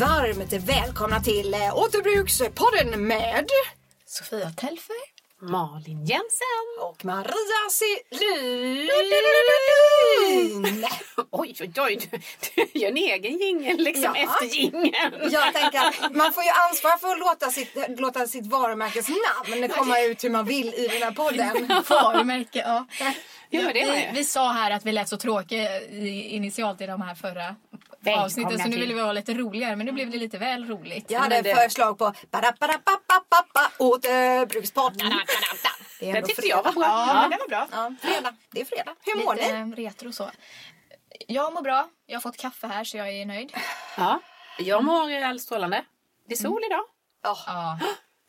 Varmt välkomna till äh, Återbrukspodden med Sofia Telfer. Malin Jensen. och Maria Selin. Oj, oj, oj. Du, du gör en egen jingel liksom Ja. efter jingeln. Jag tänker att man får ju ansvar för att låta sitt, låta sitt varumärkes namn komma ut hur man vill i den här podden. Varumärke, ja. Ja, var vi, vi sa här att vi lät så tråkiga i- initialt i de här förra avsnitten så nu ville vi vara lite roligare men nu blev det lite väl roligt. Jag hade det- förslag på återbrukspodden. Det är Det tyckte jag var bra. Ja, Ja, det var bra. Ja, fredag. Det är fredag. Hur mår lite ni? retro så. Jag mår bra. Jag har fått kaffe här så jag är nöjd. Ja. Jag mår alldeles strålande. Det är sol idag. Ja, Ja.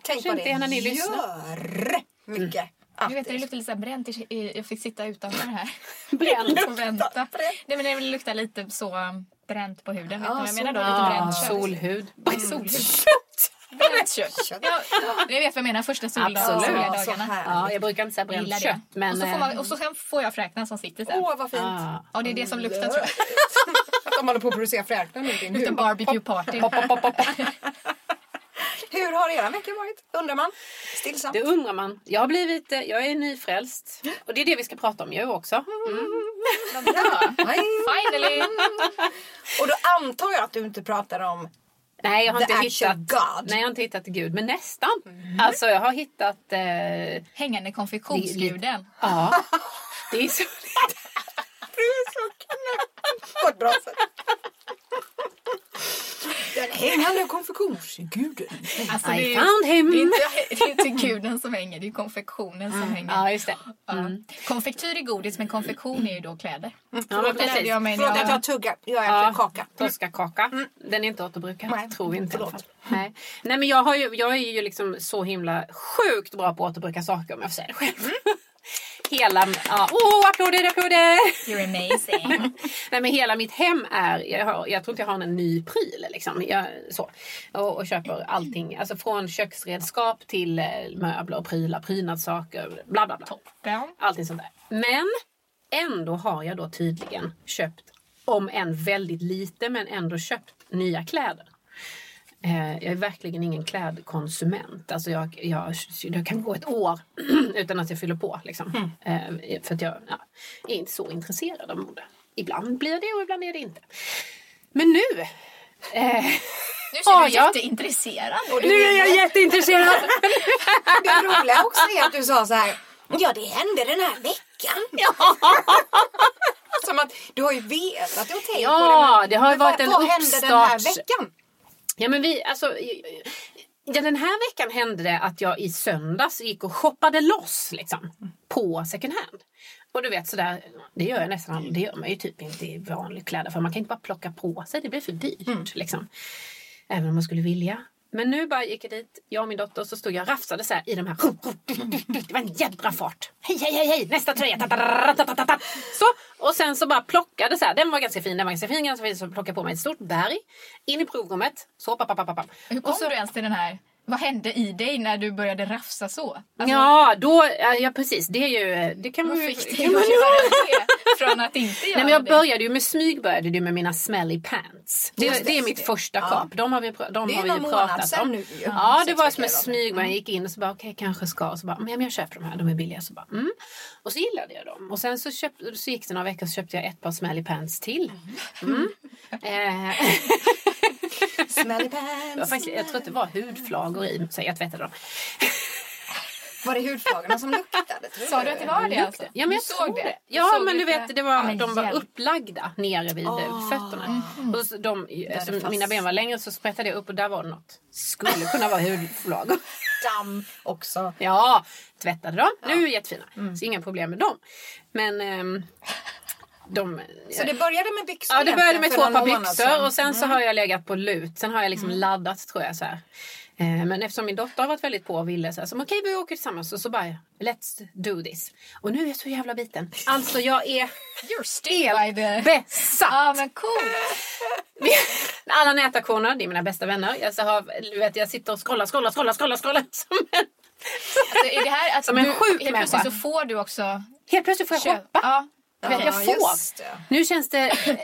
tänk Kanske vad inte är när ni det lyssnar. gör mycket. Jag vet, det luktar lite bränt. i- Jag fick sitta utanför här Bränt. och vänta. Nej, men det luktar lite så bränt på huden. Vet Ja, ni vad jag menar då? Lite Ah, bränt kött. solhud. Solhud. Bränt kött. Ja, ni vet vad jag menar. Första soliga Ja, jag brukar inte säga bränt kött. Men, och, så får man, eh, och så sen får jag fräknar som sitter sen. Åh, vad fint. ah. Ja, det är det som luktar tror jag. Att de håller på att producera fräknar nu i din Luktar hud. barbecue party. Hur har era veckor varit? Undrar man. Stillsamt. Det undrar man. Jag har blivit, eh, jag är nyfrälst. Och det är det vi ska prata om ju också. Bra. Nej. Finally! Och då antar jag att du inte pratar om Nej, jag har The inte hittat God. Nej, jag har inte hittat Gud, men nästan. Alltså, jag har hittat... Eh, Hängande konfektionsguden. ja, det är så... Du är så knäpp på ett bra sätt. Den hängande konfektionsguden. Alltså, I found him. det, är inte, det är inte guden som hänger, det är konfektionen som hänger. Ja, just det. Ja. Konfektyr är godis men konfektion är ju då kläder. Ja, men precis. jag mig Förlåt att jag... tuggar. Jag äter Ja, kaka. Toscakaka. Den är inte återbrukad. Nej, tror inte förlåt. Nej. Nej, men jag, har ju, jag är ju liksom så himla sjukt bra på att återbruka saker om jag får säga det själv. Hela... Ja, oh, applåder, applåder! You're amazing. Nej, men hela mitt hem är... Jag, har, jag tror inte jag har en ny pryl. Liksom. Jag, så. Och, och köper allting. Alltså från köksredskap till eh, möbler och prylar, prydnadssaker, bla bla bla. Ja. Allting sånt där. Men ändå har jag då tydligen köpt, om än väldigt lite, men ändå köpt nya kläder. Eh, jag är verkligen ingen klädkonsument. Alltså jag, jag, det kan gå ett år utan att jag fyller på. Liksom. Eh, för att jag ja, är inte så intresserad av mode. Ibland blir det och ibland är det inte. Men nu! Eh, Nu Ja, ser du ja. jätteintresserad. nu är jag jätteintresserad! Det roliga också är att du sa så här. Ja, det hände den här veckan. Så att du har ju vetat och tänkt Ja, på det. men- det har varit vad, en Vad hände den här veckan? Ja, men vi, alltså, ja, den här veckan hände det att jag i söndags gick och shoppade loss liksom, på second hand. Och du vet sådär, det gör jag nästan aldrig. Det gör man ju typ inte i vanliga kläder för man kan inte bara plocka på sig, det blir för dyrt. Liksom. Även om man skulle vilja. Men nu bara gick jag dit, jag och min dotter, och så stod jag och rafsade så här i de här... Det var en jädra fart. Hej, hej, hej, hej, nästa tröja! Så, och sen så bara plockade så här. Den var ganska fin, den var ganska fin, ganska fin. Så plockade på mig ett stort berg. In i provrummet. Så, papp, papp, papp. Hur kom Och så, du ens till den här... Vad hände i dig när du började rafsa så? Alltså, Ja, då, ja, ja precis. Det är ju... Det kan man ju... fick dig kan att man ju- göra det från att inte göra Nej, men jag det? började ju med smyg började ju med mina smelly pants. Det, det, det, är mitt det. första Ja. kap. De har vi, de Det har vi pratat om. nu ju. Ja, det var som ett smyg. Man gick in och så bara okej, kanske ska. Och så bara, men jag köper de här, de är billiga. Så bara, mm. Och så gillade jag dem. Och sen så, köpte, så gick det några veckor så köpte jag ett par smelly pants till. Mm. Eh, Smelly pants. faktiskt, jag tror att det var hudflagor i, så jag tvättade dem. Var det hudflagorna som luktade? Sa du att det var det alltså? Ja, men Du jag såg det? det. Ja, såg men du vet, det var, Ja, men de var hjälp. upplagda nere vid Ah. fötterna. Och så de, eftersom fast- mina ben var längre så sprättade jag upp och där var det något. Skulle kunna vara hudflagor. Damm också. Ja, tvättade dem. Nu är jättefina. Så inga problem med dem. Men ehm, de... Så det började med byxor Ja, det började med två par byxor och sen så har jag legat på lut. Sen har jag liksom laddat tror jag så här. Eh, Men eftersom min dotter har varit väldigt på och ville så här, så okej vi åker tillsammans och så bara let's do this. Och nu är jag så jävla biten. Alltså jag är the... besatt. Ja, men cool. Alla nätaktioner, det är mina bästa vänner. Jag, så har, vet, jag sitter och scrollar, scrollar, scrollar, scrollar, scrollar. Som en, Alltså, är det här att Som en du, sjuk helt människa. plötsligt så får du också... helt plötsligt får jag shoppa. Ja. Vet, jag Ja, får. Nu känns det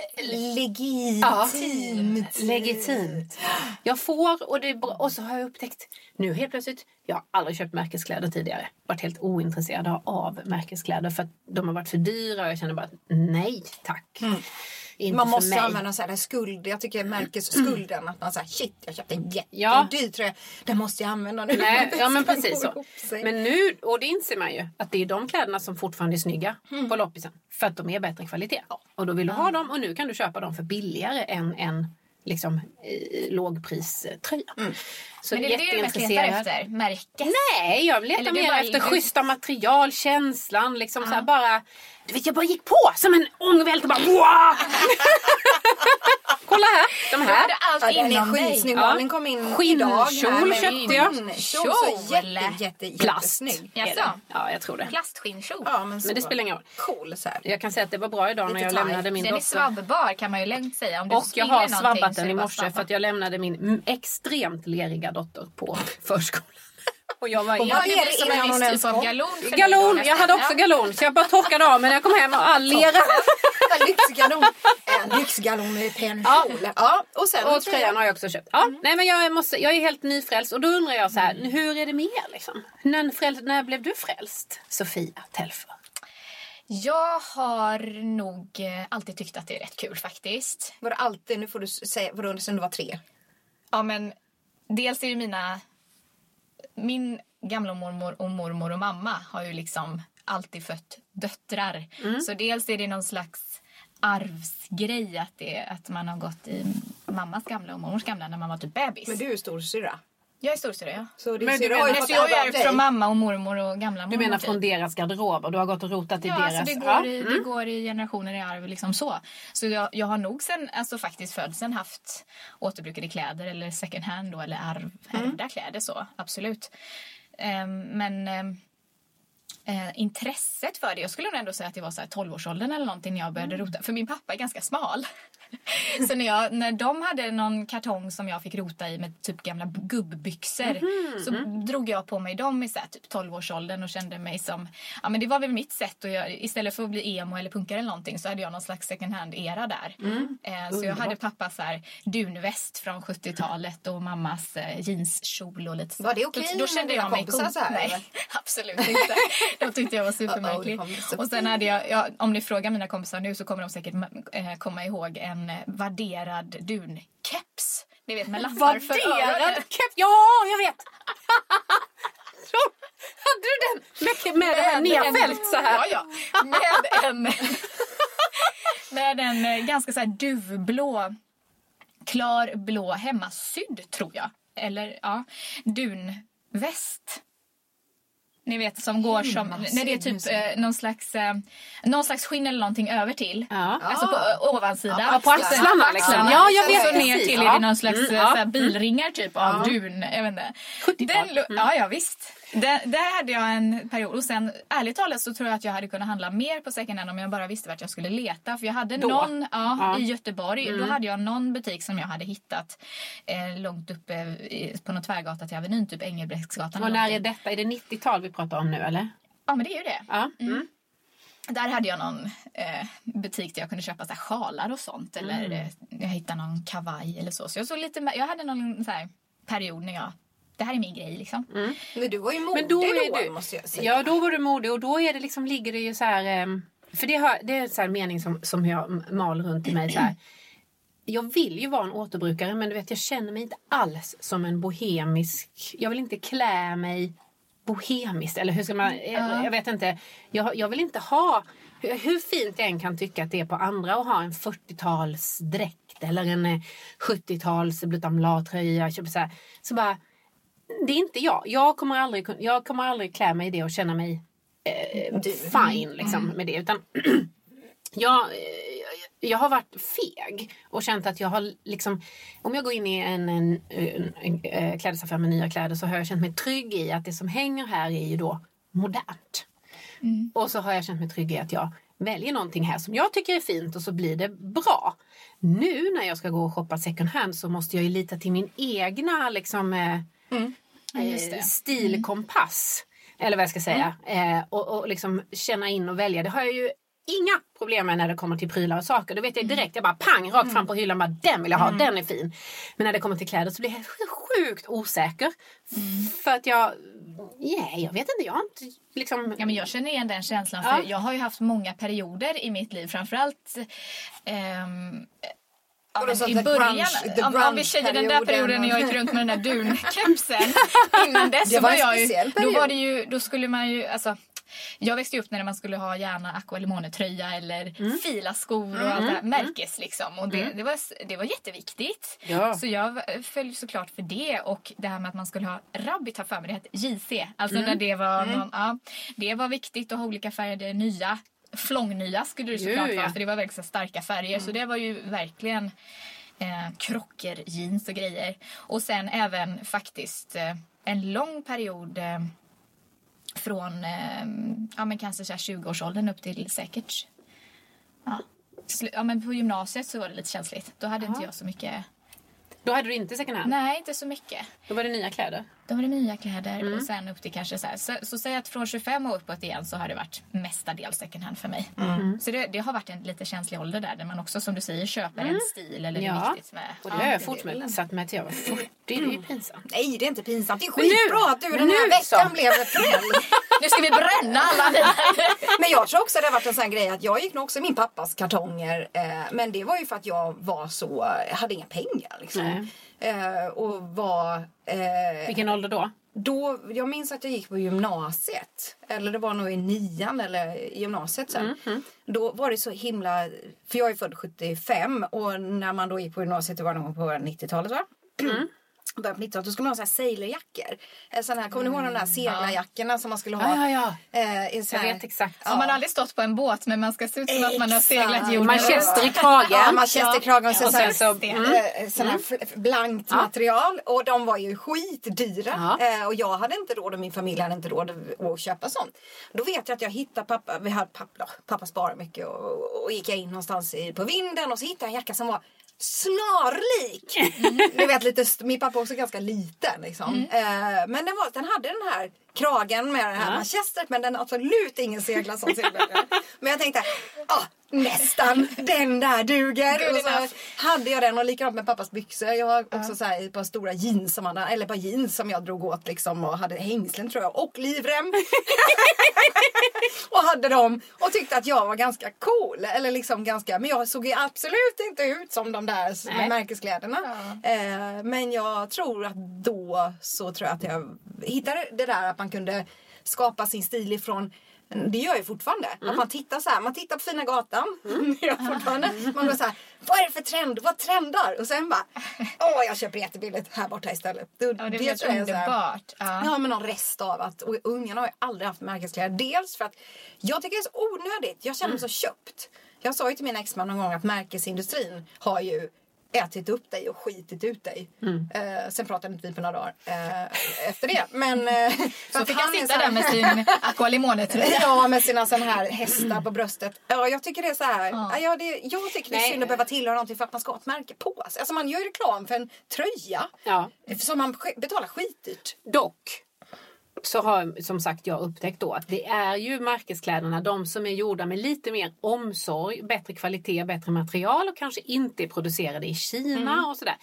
Legitimt. legitimt. Jag får och det. Och så har jag upptäckt nu helt plötsligt. Jag har aldrig köpt märkeskläder tidigare. Varit helt ointresserad av märkeskläder för att de har varit för dyra och jag känner bara nej tack. Inte Man måste använda så här, skuld. Jag tycker märkesskulden. Att man säger shit jag köpte en Ja. jättedyr tröja. Den måste jag använda nu. Nej, ja men precis så. Men nu, och det inser man ju, att det är de kläderna som fortfarande är snygga Mm. på loppisen. För att de är bättre kvalitet. Och då vill du ha dem och nu kan du köpa dem för billigare än en liksom, lågpriströja. Så Men är det det du mest letar efter? Märket? Nej, jag letar det mer efter just- schyssta material, känslan. Liksom så här, bara, du vet, jag bara gick på som en ångvält och bara wow! Kolla här, de Du här. hade allt Ja, skitsnygg. Ja. Kom in Skinnkjol köpte jag. Skinnkjol. Jätte, jätte, Plast. jättesnygg. Ja, jag tror det. Plastskinnskjol. Ja, men, Men det spelar ingen roll. Cool så här. Jag kan säga att det var bra idag när Lite jag tight. lämnade min Den är dotter. svabbbar kan man ju lugnt säga. Om du Och jag har svabbat den i morse för att jag lämnade min extremt leriga dotter på förskolan. Och jag var Och Det det som en viss typ av galon Galon, jag hade också Ja. galon så jag bara torkade av men när jag kom hem och all lera. En lyxgalon. En lyxgalon med pennkjol. Ja. och sen Och tröjan har jag också köpt. Ja, nej men jag, måste, jag är helt nyfrälst och då undrar jag så här, hur är det mer liksom? När, fräls, när blev du frälst? Sofia Telfer. Jag har nog eh, alltid tyckt att det är rätt kul faktiskt. Var det alltid, nu får du säga, vadå sen du var tre? Ja, men dels är ju mina... Min gamla mormor och mormor och mamma har ju liksom alltid fött döttrar. Så dels är det någon slags arvsgrej att, det, att man har gått i mammas gamla och mormors gamla när man var typ bebis. Men du är storsyrra. Jag är storsyrra, ja. Så din Men du har ju fått jag dig. från mamma och mormor och gamla mormor. Du menar typ. från deras garderober? Du har gått och rotat i Ja, deras? alltså det, går Ja. i, det går i generationer i arv liksom så. Så jag, jag har nog sen alltså faktiskt födseln haft återbrukade kläder eller second hand då, eller arv, ärvda kläder så, absolut. Ehm, men ehm, eh, intresset för det, jag skulle nog ändå säga att det var så här 12-årsåldern eller någonting när jag började rota. För min pappa är ganska smal. så när, jag, när de hade någon kartong som jag fick rota i med typ gamla gubbbyxor så drog jag på mig dem i så här, typ 12-årsåldern och kände mig som, ja men det var väl mitt sätt och jag, istället för att bli emo eller punkare eller någonting så hade jag någon slags second hand-era där. Eh, så jag hade pappa så här dunväst från 70-talet och mammas eh, jeanskjol och lite så. Var det okej Då, då med kände jag mig kompisar cool. så här, Nej, absolut inte. De tyckte jag var supermärklig. Kom så och sen hade jag, ja, om ni frågar mina kompisar nu så kommer de säkert eh, komma ihåg en eh, värderad dunkeps. Ni vet med lappar för Värderad öronen. keps? Ja, jag vet! Hade du den med, med det här Med en- nedfällt så här? Ja, ja. Med en, med en eh, ganska så här duvblå, klar blå hemmasydd tror jag. Eller ja, dunväst. Ni vet som går som, när det är typ eh, någon slags, eh, någon slags skinn eller någonting över till. Ja. Alltså på eh, ovansidan. Ja, på axlarna liksom. Ja, jag vet så ner precis. till är Ja. det någon slags Mm, eh, ja. här bilringar typ av dun. Jag vet inte. 70-tal. Den, lo- Ja, ja visst. Där, där hade jag en period. Och sen ärligt talat så tror jag att jag hade kunnat handla mer på second hand om jag bara visste vart jag skulle leta. För jag hade Då? någon ja, Ja. Mm. i Göteborg. Då hade jag någon butik som jag hade hittat eh, långt uppe i, på någon tvärgata till Avenyn, typ Engelbrektsgatan. Och när är detta? Är det 90-tal vi pratar om nu eller? Ja, men det är ju det. Ja. Mm. Där hade jag någon eh, butik där jag kunde köpa så här, sjalar och sånt. Eller Mm. eh, jag hittade någon kavaj eller så. Så jag, såg lite, jag hade någon så här, period när jag... Det här är min grej liksom. Mm. Men du var ju modig Men då är då, du, måste jag säga. ja då var du modig och då är det liksom, ligger det ju så här, ehm, för det, har, det är en här mening som, som jag mal runt i mig så här. Jag vill ju vara en återbrukare men du vet jag känner mig inte alls som en bohemisk, jag vill inte klä mig bohemiskt eller hur ska man, jag, jag vet inte. Jag, jag vill inte ha, hur, hur fint jag än kan tycka att det är på andra att ha en 40-talsdräkt eller en eh, 70-tals bleutamla-tröja. köper Så, här, så bara, det är inte jag. Jag kommer aldrig, jag kommer aldrig klä mig i det och känna mig eh, fine liksom, med det. Utan jag, eh, jag har varit feg och känt att jag har liksom... Om jag går in i en, en, en, en, eh, klädesaffär med nya kläder så har jag känt mig trygg i att det som hänger här är ju då modernt. Och så har jag känt mig trygg i att jag väljer någonting här som jag tycker är fint och så blir det bra. Nu när jag ska gå och shoppa second hand så måste jag ju lita till min egna liksom, eh, just det. eh, stilkompass. Eller vad jag ska säga. Eh, och, och liksom känna in och välja. Det har jag ju inga problem med när det kommer till prylar och saker. Det vet jag direkt. Jag bara pang rakt fram på hyllan. Bara, den vill jag ha, den är fin. Men när det kommer till kläder så blir jag sjukt osäker. För att jag, yeah, jag vet inte, jag har inte liksom... Ja, men jag känner igen den känslan. Ja. För jag har ju haft många perioder i mitt liv. Framförallt ehm, ja, i början. grunge- om, om vi säger den där perioden när jag gick runt med den där dunkepsen. Innan dess Det var var jag ju... Då var det ju, då skulle man ju, alltså. Jag växte upp när man skulle ha gärna Aqua Limone-tröja eller Mm. filaskor och allt det här. Märkes liksom. Och det, det, var, det var jätteviktigt. Ja. Så jag följde såklart för det. Och det här med att man skulle ha Rabbit har för mig, det hette JC. Alltså Mm. när det var någon, ja, Det var viktigt att ha olika färger, nya. Flångnya skulle det såklart vara för det var väldigt så starka färger. Så det var ju verkligen eh, krocker, jeans och grejer. Och sen även faktiskt eh, en lång period eh, från eh, ja, men kanske så här 20-årsåldern upp till säkert ja, ja, men på gymnasiet så var det lite känsligt. Då hade inte jag så mycket. Då hade du inte second hand? Nej, inte så mycket. Då var det nya kläder? Då var det nya kläder Mm. och sen upp till kanske så här. Så, så säg att från 25 och uppåt igen så har det varit mestadels second hand för mig. Mm. Så det, det har varit en lite känslig ålder där, där man också som du säger köper en stil eller det är Mm. Ja. viktigt med. Och det har jag fortsatt med till jag var 40. Det är ju pinsamt. Nej, det är inte pinsamt. Det är skitbra att du den här veckan så. blev förälder. Nu ska vi bränna alla dina... Men jag tror också det har varit en sån här grej att jag gick nog också i min pappas kartonger. Eh, men det var ju för att jag var så, jag hade inga pengar liksom. Eh, och var... Eh, Vilken ålder då? då, jag minns att jag gick på gymnasiet. Eller det var nog i nian eller gymnasiet sen. Då var det så himla... För jag är född 75 och när man då gick på gymnasiet, det var nog på 90-talet va? Början på 90-talet, då skulle man ha så här sailorjackor. Eh, Sån här, kommer ni ihåg de där seglarjackorna som man skulle ha? Ja, ja, Eh, i så Jag vet exakt. Har man aldrig stått på en båt men man ska se ut som att man har seglat Exakt. jorden Manchester i kragen. Ja, manchesterkragen och så, Och så, här, sen så- mm. eh, sån här blankt material. Och de var ju skitdyra. Ja. Eh, och jag hade inte råd och min familj hade inte råd att köpa sånt. Då vet jag att jag hittade pappa, vi hade pappa, pappa sparar mycket och, och gick jag in någonstans i, på vinden och så hittade jag en jacka som var snarlik. Du vet lite, min pappa var också ganska liten liksom. Eh, men den, var, den hade den här kragen med det här manchestret men den har absolut ingen segla som seglar. Men jag tänkte, ah, nästan den där duger. Och så hade jag den och likadant med pappas byxor. Jag har också så här ett par stora jeans som han, eller par jeans som jag drog åt liksom och hade hängslen tror jag och livrem. och hade dem och tyckte att jag var ganska cool. Eller liksom ganska, men jag såg ju absolut inte ut som de där Nej. märkeskläderna. Eh, men jag tror att då så tror jag att jag hittade det där att man kunde skapa sin stil ifrån Det gör jag fortfarande. Att man tittar så här, man tittar på fina gatan. Det jag fortfarande. Man går så här, vad är det för trend? Vad trendar? Och sen bara, åh jag köper jättebilligt här borta istället. Det, Ja, det jag så här- underbart. Ja. Ja, men någon rest av att och ungarna har ju aldrig haft märkeskläder. Dels för att jag tycker det är så onödigt. Jag känner mig så köpt. Jag sa ju till min exman någon gång att märkesindustrin har ju ätit upp dig och skitit ut dig. Eh, sen pratade inte vi på några dagar eh, efter det. Men, eh, Så fick han sitta där med sin Aqua Limone-tröja. Ja, med sina sådana här hästar på bröstet. Ja, jag tycker det är så här. Ja. Ja, det, jag tycker det är synd att behöva tillhöra någonting för att man ska ha ett märke på sig. Alltså man gör ju reklam för en tröja Ja. som man betalar skitdyrt. Dock så har som sagt jag upptäckt då att det är ju märkeskläderna, de som är gjorda med lite mer omsorg, bättre kvalitet, bättre material och kanske inte är producerade i Kina och sådär.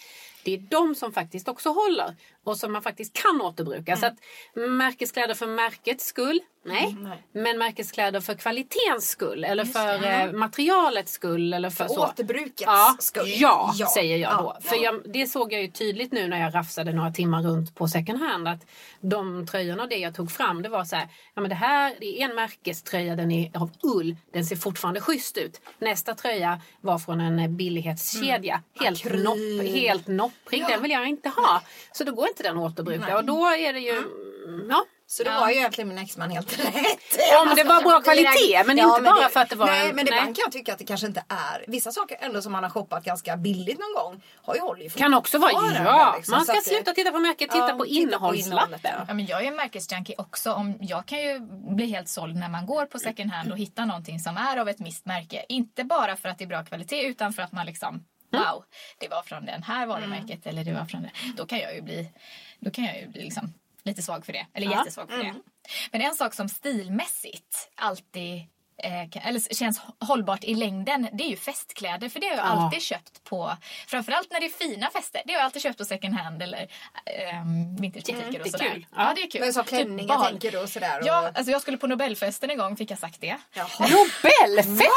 Det är de som faktiskt också håller och som man faktiskt kan återbruka. Så att märkeskläder för märkets skull, nej. Men märkeskläder för kvalitetens skull eller för eh, materialets skull eller för, För så. återbrukets ja, skull. Ja, Ja, säger jag ja, då. För ja. jag, det såg jag ju tydligt nu när jag rafsade några timmar runt på second hand. Att de tröjorna och det jag tog fram det var så här. Ja men det här det är en märkeströja, den är av ull. Den ser fortfarande schysst ut. Nästa tröja var från en billighetskedja. Helt, Akryl. nopp, helt nopprig. Den vill jag inte ha. Så då går inte den återbruka. Och då är det ju... Ja. Så då var ju egentligen min exman helt rätt. Om det var bra kvalitet, men inte bara för att det var Nej, en- men nej. ibland kan jag tycka att det kanske inte är. Vissa saker ändå som man har shoppat ganska billigt någon gång har ju håller ju Kan också vara, ja. liksom. Man ska det- sluta titta på märket, titta Ja, på titta på innehållslappen. innehållet, Ja, men jag är en märkesjunkie också. Om, jag kan ju bli helt såld när man går på second hand och hittar någonting som är av ett visst märke. Inte bara för att det är bra kvalitet utan för att man liksom Wow, det var från den här varumärket eller det var från det. Då kan jag ju bli, då kan jag ju bli liksom lite svag för det. Eller Ja. jättesvag för det. Men en sak som stilmässigt alltid eh, eller känns hållbart i längden det är ju festkläder. För det har jag Ja. alltid köpt på, framförallt när det är fina fester. Det har jag alltid köpt på second hand eller ähm, vintagebutiker är och sådär. kul. Ja. det är kul. Men så Typ klänningar bal. tänker du och sådär. Och... Ja, alltså jag skulle på Nobelfesten en gång, fick jag sagt det. Jaha. Nobelfesten!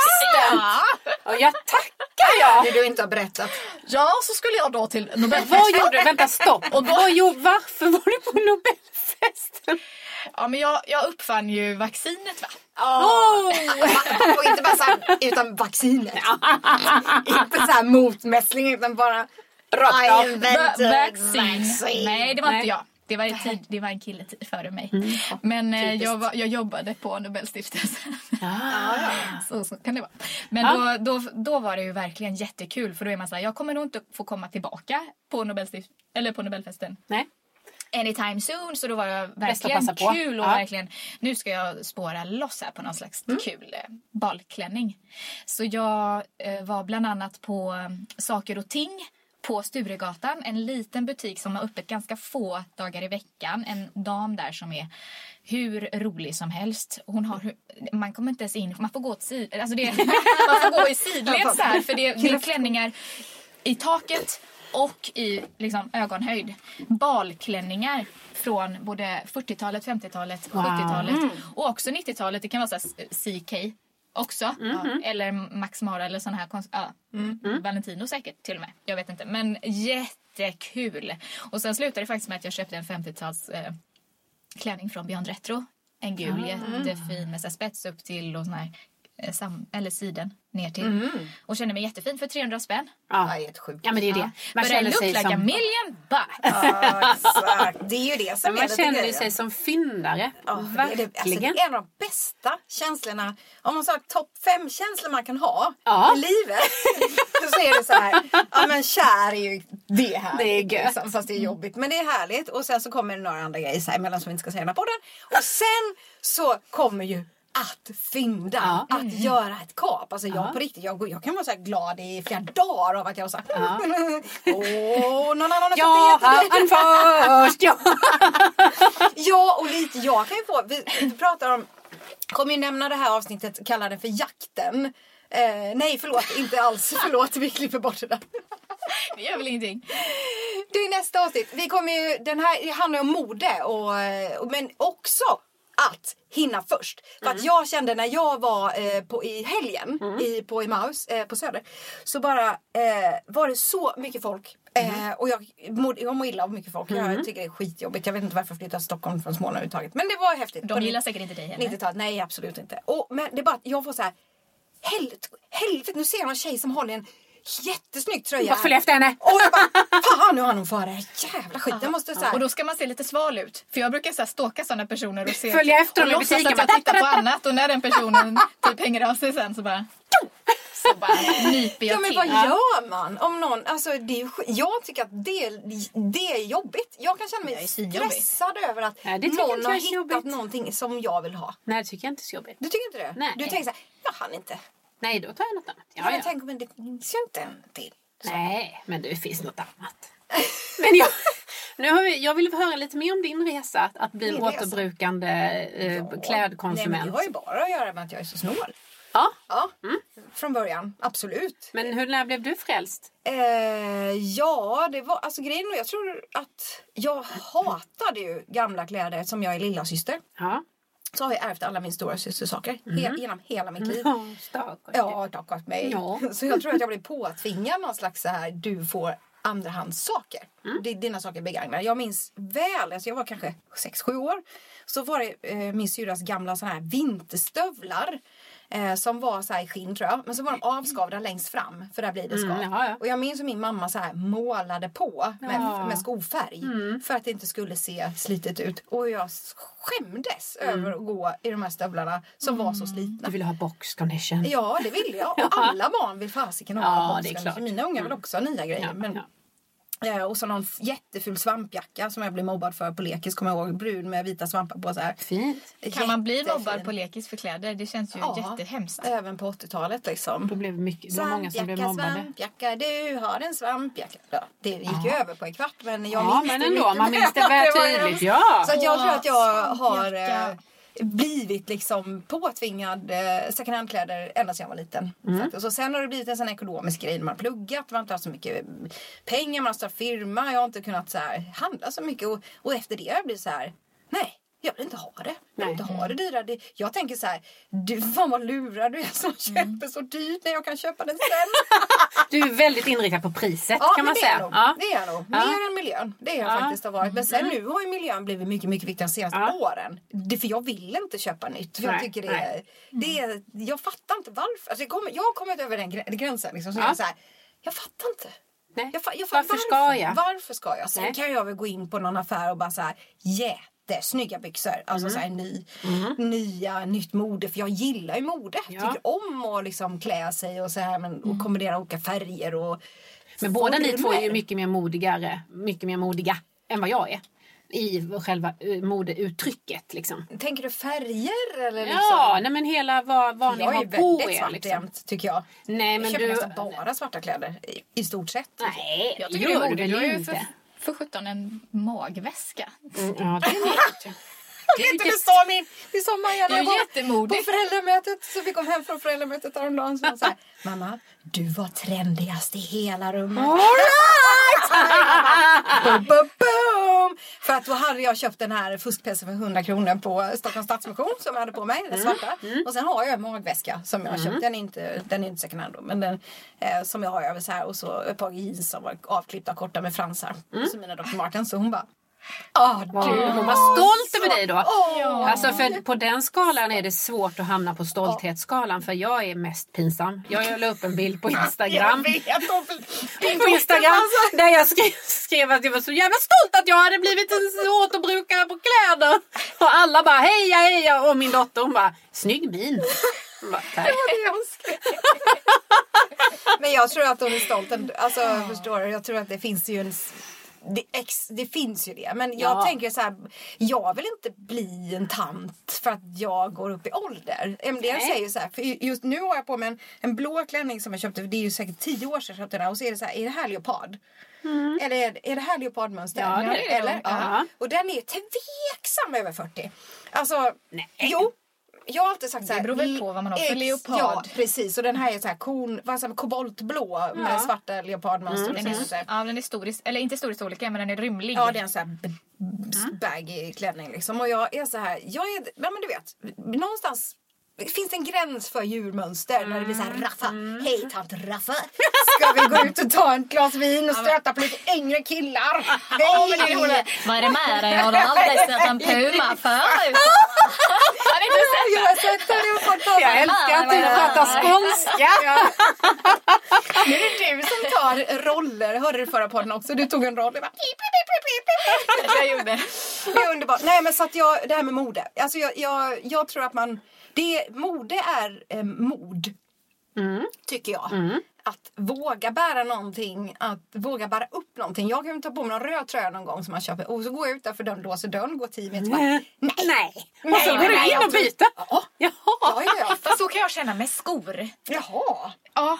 Ja, Och jag tackar jag! Det du inte har berättat. ja så skulle jag då till Vad Nobelfesten. gjorde du? Vänta stopp! Och vad gjorde, varför var du på Nobelfesten? Ja, men jag, jag uppfann ju vaccinet va. Oh. Och inte bara så här, utan vaccinet. inte så här motmässling utan bara Rakt I av. invented Va- vaccine. vaccine. Nej, det var Nej. inte jag. Det var, en tid, det var en kille tid före mig. Mm. Men eh, jag, var, jag jobbade på Nobelstiftelsen. Ah. så, så kan det vara. Men Ja. då, då, då var det ju verkligen jättekul. För då är man så här, jag kommer nog inte få komma tillbaka på, Nobelstift, eller på Nobelfesten Nej. Anytime soon. Så då var att verkligen kul och Ja. verkligen, nu ska jag spåra loss här på någon slags kul eh, balklänning. Så jag eh, var bland annat på eh, Saker och ting på Sturegatan, en liten butik som har öppet ganska få dagar i veckan. En dam där som är hur rolig som helst. Hon har, man kommer inte ens in, man får gå, åt sid, alltså det, man får gå i sidled så här för det, det är klänningar i taket och i liksom, ögonhöjd. Balklänningar från både 40-talet, 50-talet, Wow. 70-talet och också 90-talet. Det kan vara så CK också. Mhm. Eller Max Mara eller sån här konst- ja. Valentino säkert till och med. Jag vet inte. Men jättekul. Och sen slutade det faktiskt med att jag köpte en 50-tals eh, klänning från Beyond Retro. En gul jättefin med så spets upp till och sån här eller siden ner till. Och kände mig jättefin för 300 spänn. Ja, Ja. helt sjukt. ja, men det är det. Man But I känner look sig like a som, million bucks. Ja, exakt. Det är ju det som man är lite känner ju sig som fyndare. Ja, det, är det, alltså, det Verkligen. är en av de bästa känslorna. Om man sa topp fem känslor man kan ha Ja. i livet. så är det så här. Ja men kär är ju det här. Det är gött. Liksom, fast det är jobbigt. Men det är härligt. Och sen så kommer det några andra grejer så här emellan som vi inte ska säga i den här podden. Och sen så kommer ju att fynda, Ja. att göra ett kap. Alltså jag på riktigt, jag, jag kan vara så här glad i flera dagar av att jag har sagt Åh, någon annan har sagt Ja, det jättebra." han först! Ja. Ja, och lite jag kan ju få, vi, vi pratar om, kommer ju nämna det här avsnittet, kallar det för jakten. Eh, nej förlåt, inte alls. Förlåt, vi klipper bort det där. Det gör väl ingenting. Det är nästa avsnitt. Vi kommer ju, den här det handlar om mode och, eh, och, men också att hinna först. För att jag kände när jag var eh, på, i helgen i, på Emmaus eh, på Söder så bara eh, var det så mycket folk Eh, och jag mår, jag mår illa av mycket folk. Jag tycker det är skitjobbigt. Jag vet inte varför jag flyttade till Stockholm från Småland överhuvudtaget. Men det var häftigt. De gillar säkert inte dig heller. 90-talet. Nej, absolut inte. Och, men det är bara att jag får så här... Helvete, helvete, nu ser jag en tjej som håller en jättesnygg tröja. Bara följ efter henne. Och jag bara, fan nu har hon här jävla skit. Jag måste så här, Och då ska man se lite sval ut. För jag brukar så här stalka sådana personer och se... Följa efter dem och i låtsas butiken, att jag bara, tittar på annat och när den personen typ hänger av sig sen så bara... Så bara nyper jag Ja men till. vad gör man? Om någon, alltså, det är, jag tycker att det, det är jobbigt. Jag kan känna mig stressad över att Nej, någon jag har hittat jobbigt. någonting som jag vill ha. Nej, det tycker jag inte är så jobbigt. Du tycker inte det? Nej. Du tänker så här, jag hann inte. Nej, då tar jag något annat. Ja, men ja. tänk om det finns ju inte en till. Nej, men det finns något annat. Men jag, nu har vi, jag vill höra lite mer om din resa att, att bli en resa? återbrukande eh, Nej, men klädkonsument. det har ju bara att göra med att jag är så snål. Ja, Ja, från början. Absolut. men hur, när blev du frälst? Eh, ja, det var alltså grejen jag tror att jag hatade ju gamla kläder som jag är lilla syster. Ja. Så har jag ärvt alla min stora systers saker he- genom hela mitt liv. Ja, stackars. Ja, mig. Ja. Så jag tror att jag blev påtvingad någon slags så här, du får andrahandssaker. Det är dina saker begagnade. Jag minns väl, alltså jag var kanske 6-7 år. Så var det eh, min syrras gamla såna här vinterstövlar. Eh, som var så här i skinn tror jag. Men så var de avskavda längst fram. För där blir det skav. Mm, ja. Och jag minns hur min mamma så här målade på med, Ja. Mm. med skofärg. För att det inte skulle se slitet ut. Och jag skämdes över att gå i de här stövlarna som var så slitna. Du ville ha box condition. Ja, det vill jag. Och alla barn vill fasiken ha Ja, boxer. klart. Mina ungar vill också ha nya grejer. Men, och så någon jätteful svampjacka som jag blev mobbad för på lekis. Kommer jag ihåg. Brun med vita svampar på. Så här. Fint. Kan man bli mobbad på lekis för kläder? Det känns ju Ja, jättehemskt. Även på 80-talet liksom. Då blev det mycket, det var många som blev Svampjacka, mobbade. svampjacka, du har en svampjacka. Ja, det gick ju över på en kvart men jag Ja, minns men det ändå, mycket man minns det väl. tydligt, ja. Så att jag Åh, tror att jag har svampjacka. Blivit liksom påtvingad eh, second hand-kläder ända sedan jag var liten. Mm. Och så sen har det blivit en sån ekonomisk grej när man har pluggat, man har inte haft så mycket pengar, man har startat firma, jag har inte kunnat så här, handla så mycket. Och, och efter det har jag blivit så här. Jag vill inte ha det. Jag vill inte ha det dyra. Det, jag tänker så här, du fan vad lurad du är som Mm. köper så dyrt när jag kan köpa det sen. Du är väldigt inriktad på priset Ja, kan man det säga. Är nog, Ja. Det är jag nog. Ja. Mm. Mer än miljön. Det är jag Ja. faktiskt har varit. Men sen nu har ju miljön blivit mycket, mycket viktigare de senaste åren. Det, för jag vill inte köpa nytt. För jag tycker det är, det är, jag fattar inte varför. Alltså jag, kommer, jag har kommit över den grä- gränsen. Liksom, så Ja. jag, så här, jag fattar inte. Nej. Jag, jag, fa- Varför ska jag? Varför ska jag? Sen Nej. kan jag väl gå in på någon affär och bara så här, jättesnygga byxor. Alltså Mm. så här, ny, nya, nytt mode. För jag gillar ju mode. Ja. Tycker om att liksom klä sig och så här, men, och kombinera olika färger. Och Men båda ni två är ju mycket mer modigare, mycket mer modiga än vad jag är. I själva eh, modeuttrycket liksom. Tänker du färger eller liksom? Ja, nej men hela vad, vad ni jag är har ju på väldigt er. svart Liksom. jämt tycker jag. Nej men jag köper du... nästan bara svarta kläder i, i stort sett. Nej, Jag tycker gör det är du väl har inte? För, för 17 en magväska. Mm, Ja, det är. Vet du, det sa min, det sa Maja när är jag var på föräldramötet. Så vi kom hem från föräldramötet häromdagen. Så hon här, mamma, du var trendigast i hela rummet. boom, boom, boom. För att då hade jag köpt den här fuskpälsen för 100 kronor på Stockholms Stadsmission som jag hade på mig, den svarta. Och sen har jag en magväska som jag har köpt. Den är inte, den är inte second hand då, men den eh, som jag har över så här. Och så ett par jeans som var avklippta korta med fransar. Så mina Dr. Martens. Så hon bara, ah du. Hon var stolt över dig då. Åh. Alltså för på den skalan är det svårt att hamna på stolthetsskalan för jag är mest pinsam. Jag la upp en bild på Instagram. På Instagram där jag skrev, skrev att jag var så jävla stolt att jag hade blivit en återbrukare på kläder. Och alla bara heja heja och min dotter hon bara snygg min. Hon bara. Det var det jag skrev. Men jag tror att hon är stolt. Alltså, förstår du? Jag tror att det finns ju en... Det, ex, det finns ju det. Men jag Ja. tänker så här. Jag vill inte bli en tant för att jag går upp i ålder. Del Nej. säger så här. För just nu har jag på mig en, en blå klänning som jag köpte. Det är ju säkert tio år sedan jag köpte den. här. Och så är det så här. Är det här leopard? Eller är, är det här leopardmönster? Ja, det är det Eller? Ja. Och den är tveksam över 40. Alltså, Nej. jo. Jag har alltid sagt så här. Det beror väl på vad man har för leopard. Ja, precis. Och den här är så här kon, vad säger koboltblå med svarta leopardmönster. Den och är, så här. ja, den är stor, eller inte stor i storleken men den är rymlig. Ja, det är en sån här baggy klänning liksom. Och jag är så här, jag är, ja men du vet, någonstans finns det en gräns för djurmönster när det blir så här raffa. Hej tant Raffa. Ska vi gå ut och ta ett glas vin och stöta på lite yngre killar? Hej! Vad är det med dig? Har du aldrig sett en puma förut? Har inte sett Jag har sett på Jag älskar att du pratar skånska. Nu är det du som tar roller. Hörde i förra podden också. Du tog en roll. Bara. Jag gjorde. Det är underbart. Nej men så att jag, det här med mode. Alltså jag, jag, jag tror att man, det, mode är eh, mod. Tycker jag. Att våga bära någonting, att våga bära upp någonting. Jag kan ju ta på mig någon röd tröja någon gång som man köper och så går jag utanför dörren, låser dörren, går tio meter. Bara, nej, Nej. nej, Och så går du in jag och byter. Ja, Jaha. ja, ja, ja. Fast så kan jag känna med skor. Jaha. Ja,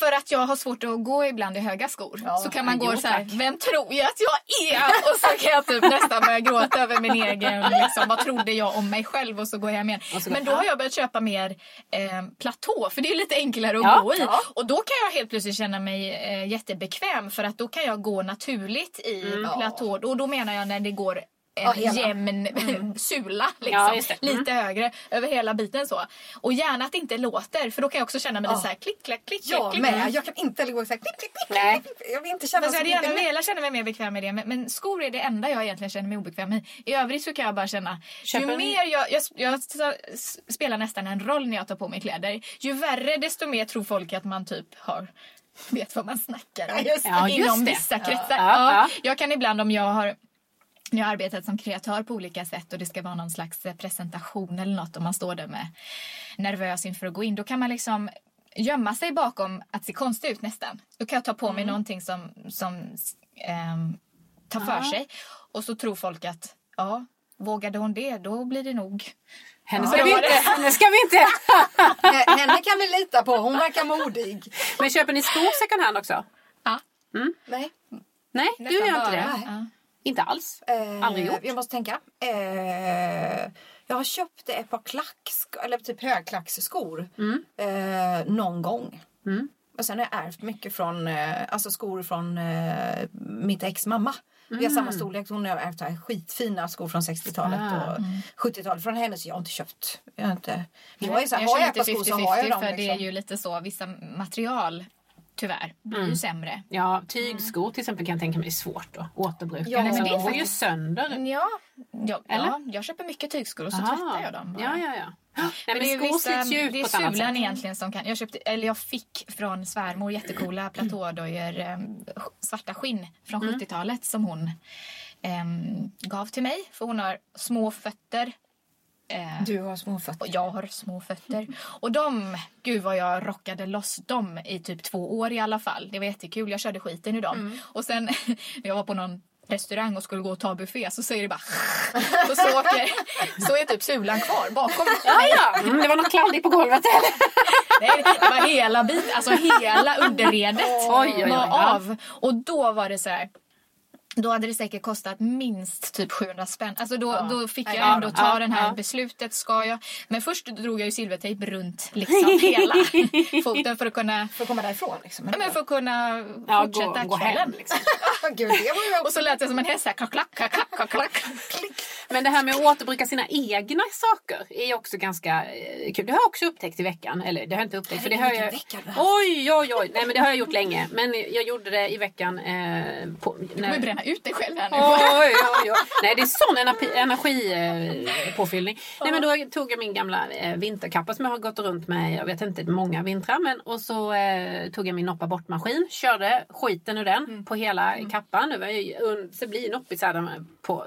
för att jag har svårt att gå ibland i höga skor. Ja, så kan man jo, gå så här, tack. vem tror jag att jag är? Och så kan jag typ nästan börja gråta över min egen, liksom, vad trodde jag om mig själv? Och så går jag hem igen. så går- Men då har jag börjat köpa mer eh, platå, för det är lite enklare att Ja, gå i. ja. Och då kan jag helt plötsligt känna mig eh, jättebekväm, för att då kan jag gå naturligt i platå. Och då menar jag när det går en Ja, jämn sula, liksom, Ja. Mm. lite högre över hela biten så. Och gärna att det inte låter, för då kan jag också känna mig lite så här klick, klack, klick, klick, Jag klick. med. Jag kan inte gå så här klipp, klipp, klipp, Nej. klipp. Jag vill inte känna Fast jag hade så gärna mycket. velat känna mig mer bekväm med det. Men, men skor är det enda jag egentligen känner mig obekväm i. I övrigt så kan jag bara känna. Köper ju en- mer jag, jag, jag spelar nästan en roll när jag tar på mig kläder. Ju värre desto mer tror folk att man typ har vet vad man snackar om. Ja, just. Ja, just Inom det. vissa Ja, kretsar. ja, Ja, ja. Jag kan ibland om jag har jag har arbetat som kreatör på olika sätt och det ska vara någon slags eh, presentation eller något och man står där med nervös inför att gå in. Då kan man liksom gömma sig bakom att se konstig ut nästan. Då kan jag ta på mig någonting som, som ehm, tar för sig. Och så tror folk att ja, vågade hon det då blir det nog. Henne Ja, ska, vi det var inte, henne ska vi inte. Henne kan vi lita på. Hon verkar modig. Men köper ni skor second hand också? Ja, Nej. Nej, du nästan gör inte bara. det. Ja. Inte alls. Eh, Aldrig gjort. Jag måste tänka. Eh, jag har köpt ett par klacks, eller typ högklacksskor Mm. eh, någon gång. Och sen har jag ärvt mycket från eh, alltså skor från eh, mitt ex mamma. Vi har Mm. samma storlek. Hon har ärvt här skitfina skor från 60-talet Ah. och 70-talet från henne. Så jag har inte köpt. Jag har, inte, jag är så här, Jag har jag ett par skor så har jag 50-50 dem. för det är Liksom. ju lite så. Vissa material tyvärr blir Mm. ju sämre. Ja, tygskor till exempel kan jag tänka mig är svårt att återbruka. Ja, liksom, men det är de går ju sönder. Ja, ja, Eller? ja, jag köper mycket tygskor och så Aha. tvättar jag dem. bara. Ja, ja, ja. Nej, men, det är skor slits ju ut det är sulan egentligen som kan... Jag, köpte, eller jag fick från svärmor jättecoola platådojor, eh, svarta skinn från Mm. 70-talet som hon ehm, gav till mig. För hon har små fötter. Eh, Du har små och fötter. jag har små fötter. Och de, gud vad jag rockade loss dem i typ två år i alla fall. Det var jättekul, jag körde skiten ur dem. Mm. Och sen när jag var på någon restaurang och skulle gå och ta buffé så säger det bara och så åker, så är typ sulan kvar bakom Ja, ja. Mm, det var något kladdigt på golvet. Eller? Nej, det var hela bit, alltså hela underredet oj. var av. Och då var det så här. Då hade det säkert kostat minst typ 700 spänn. Alltså då, då fick jag Ja, ändå ja, ta den här ja. beslutet. Ska jag? Men först drog jag ju silvertejp runt liksom hela foten för att kunna, För att komma därifrån liksom. ja, men för att kunna Ja, fortsätta gå, gå kvällen. hem. Liksom. Gud, Och så lät jag som en häst. här, Klack, klack, klack, klack. Men det här med att återbruka sina egna saker är också ganska eh, kul. Det har jag också upptäckt i veckan. Eller det har jag inte upptäckt. För det har jag... vilken vecka du har Oj, oj, oj. Nej men det har jag gjort länge. Men jag gjorde det i veckan. Eh, på, bränna ut dig själv här nu. Oj, oj, oj. Nej, det är sån energi, energipåfyllning. Nej, men då tog jag min gamla eh, vinterkappa som jag har gått runt med jag vet inte många vintrar. Men, och så eh, tog jag min noppa bort-maskin, körde skiten ur den på hela kappan. Det, var ju, så det blir noppigt så här, på,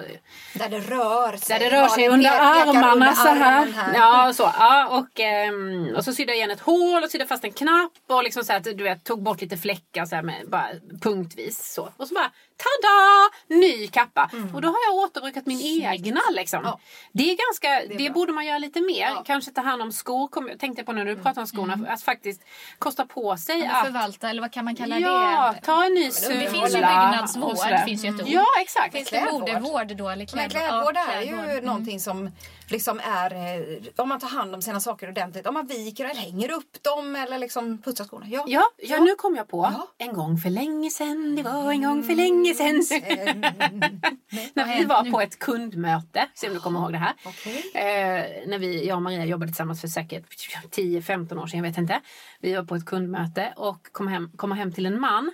Där det rör sig. där det rör sig Ja, under armarna under så här. armen Ja, så. Ja, och, ehm, och så sydde jag igen ett hål och sydde fast en knapp och liksom så här, du vet, tog bort lite fläckar så här med, bara punktvis. Så. Och så bara tada! Ny kappa. Och då har jag återbrukat min egna. Liksom. Ja. Det är ganska, det, bra. borde man göra lite mer. Ja. Kanske ta hand om skor. Kom, tänkte jag på när du pratade om skorna. Att faktiskt kosta på sig Eller att förvalta, eller vad kan man kalla Ja, det? ta en ny Det sula. finns ju byggnadsvård. Det finns ju ett ord. Ja, exakt. Finns det Klädvård. modevård då? Eller Men klädvård? klädvård Ja, är ju klädvård. Mm. någonting som liksom är eh, om man tar hand om sina saker ordentligt. Om man viker eller hänger upp dem eller liksom putsar skorna. Ja. Ja, ja, nu kom jag på. Ja. En gång för länge sen, det var en gång för länge sen. Eh, När vi var på ett kundmöte, se om du kommer ihåg det här. Okej. Eh, när vi, jag och Maria jobbade tillsammans för säkert 10-15 år sedan, jag vet inte. Vi var på ett kundmöte och kom hem, kom hem till en man,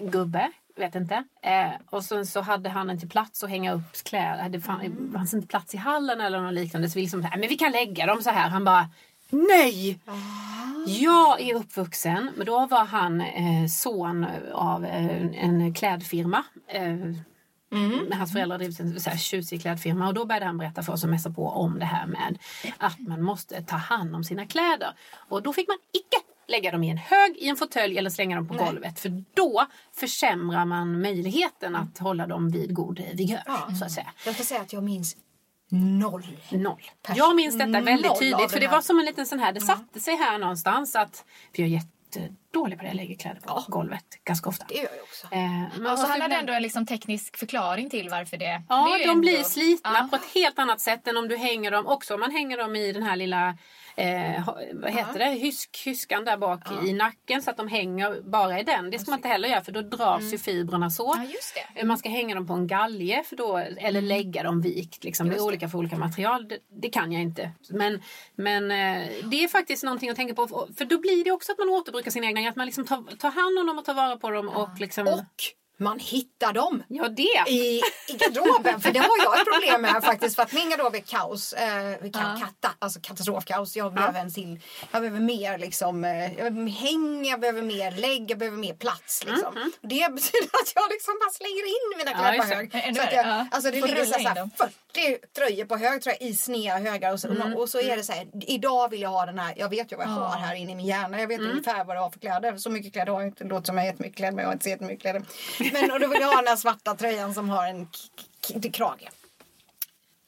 eh, gubbe, vet inte. Eh, och sen så hade han inte plats att hänga upp kläder. Det fann, fanns inte plats i hallen eller något liknande. Så vi liksom, men vi kan lägga dem så här. Han bara, nej! Jag är uppvuxen, men då var han eh, son av eh, en klädfirma. Eh, med Hans föräldrar drivit en så här tjusig klädfirma och då började han berätta för oss och mässa på om det här med att man måste ta hand om sina kläder. Och då fick man icke lägga dem i en hög, i en fåtölj eller slänga dem på golvet. För då försämrar man möjligheten att hålla dem vid god eh, vigör. Så att säga. Jag ska säga att jag minns noll. Noll. Pers- Jag minns detta väldigt tydligt för det var som en liten sån här, det satte sig här någonstans att vi är jättedåliga på det, jag lägger kläder på golvet ganska ofta. Det gör jag också. Eh, men Och så vad han hade ibland- ändå en liksom teknisk förklaring till varför det... Ja, det de ändå- blir slitna Ja. på ett helt annat sätt än om du hänger dem också. Om man hänger dem i den här lilla eh, vad heter det? Hysk, hyskan där bak i nacken så att de hänger bara i den. Det ska man inte heller göra för då dras ju fibrerna så. Ja, just det. Eh, Man ska hänga dem på en galge för då, eller lägga dem vikt. Liksom. Det är olika för olika material. Det, det kan jag inte. Men, men eh, det är faktiskt någonting att tänka på. För då blir det också att man återbrukar sina egna. Att man liksom tar, tar hand om dem och tar vara på dem. Och liksom, Och man hittar dem. ja, det. I, I garderoben, för det har jag ett problem med faktiskt. För att min garderob är kaos. Eh, vi kan katta, alltså katastrofkaos. Jag behöver en till. Jag behöver mer liksom. Eh, jag behöver häng, jag behöver mer lägg, jag behöver mer plats. Liksom. Det betyder att jag liksom bara slänger in mina kläder just på hög. Så att jag, ja. alltså det ligger rulla så in här, dem. 40 tröjor på hög tror jag, i sneda högar. Och så, och så är det så här. Idag vill jag ha den här. Jag vet ju vad jag har här inne i min hjärna. Jag vet ungefär vad jag har för kläder. Så mycket kläder har jag inte. Det låter som jag har jättemycket kläder men jag har inte så jättemycket kläder. Men och då vill jag ha den här svarta tröjan som har en krage.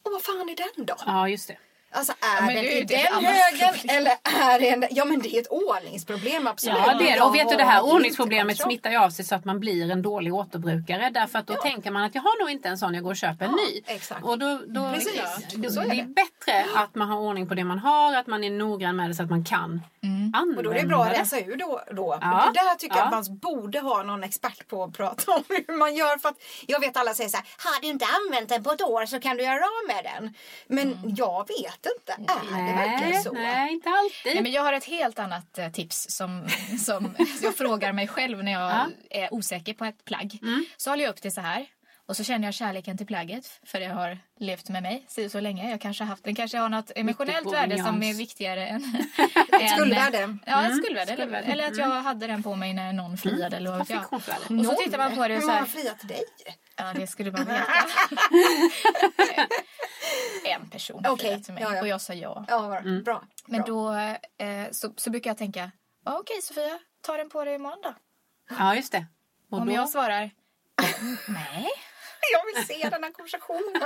Och vad fan är den då? Ja, just det. Alltså är men den det i det den högen eller är det en... Ja men det är ett ordningsproblem absolut. Ja, det är. Och vet du, det här ordningsproblemet smittar ju av sig så att man blir en dålig återbrukare. Därför att då tänker man att jag har nog inte en sån, jag går och köper en Ja, ny. exakt. Och då, då, Precis. då, Så är det är bättre att man har ordning på det man har, att man är noggrann med det så att man kan använda Och då är det bra att läsa ur då. då. Ja. Det där tycker jag Ja. att man borde ha någon expert på att prata om hur man gör. För att jag vet alla säger så här, har du inte använt den på ett år så kan du göra av med den. Men jag vet inte, är det verkligen Nej, så? nej, inte alltid. Nej, men jag har ett helt annat eh, tips som, som jag frågar mig själv när jag är osäker på ett plagg. Så håller jag upp det så här. Och så känner jag kärleken till plagget för det har levt med mig så, så länge. Jag kanske har haft, den kanske har något emotionellt värde som är viktigare än... Ett skuldvärde. Ja, ett skuldvärde. Eller, Skuldvärde. eller att jag hade den på mig när någon friade eller vad jag. Och så tittar man på det och Hur så många här. friar till dig? Ja, det skulle man veta. en person Okej, friade till mig ja, ja. och jag sa ja. Ja, Mm. bra. Men då eh, så, så brukar jag tänka, ja, okej Sofia, ta den på dig imorgon då. Ja, just det. Och Om då, jag svarar, "Mm, nej, Jag vill se den här konversationen.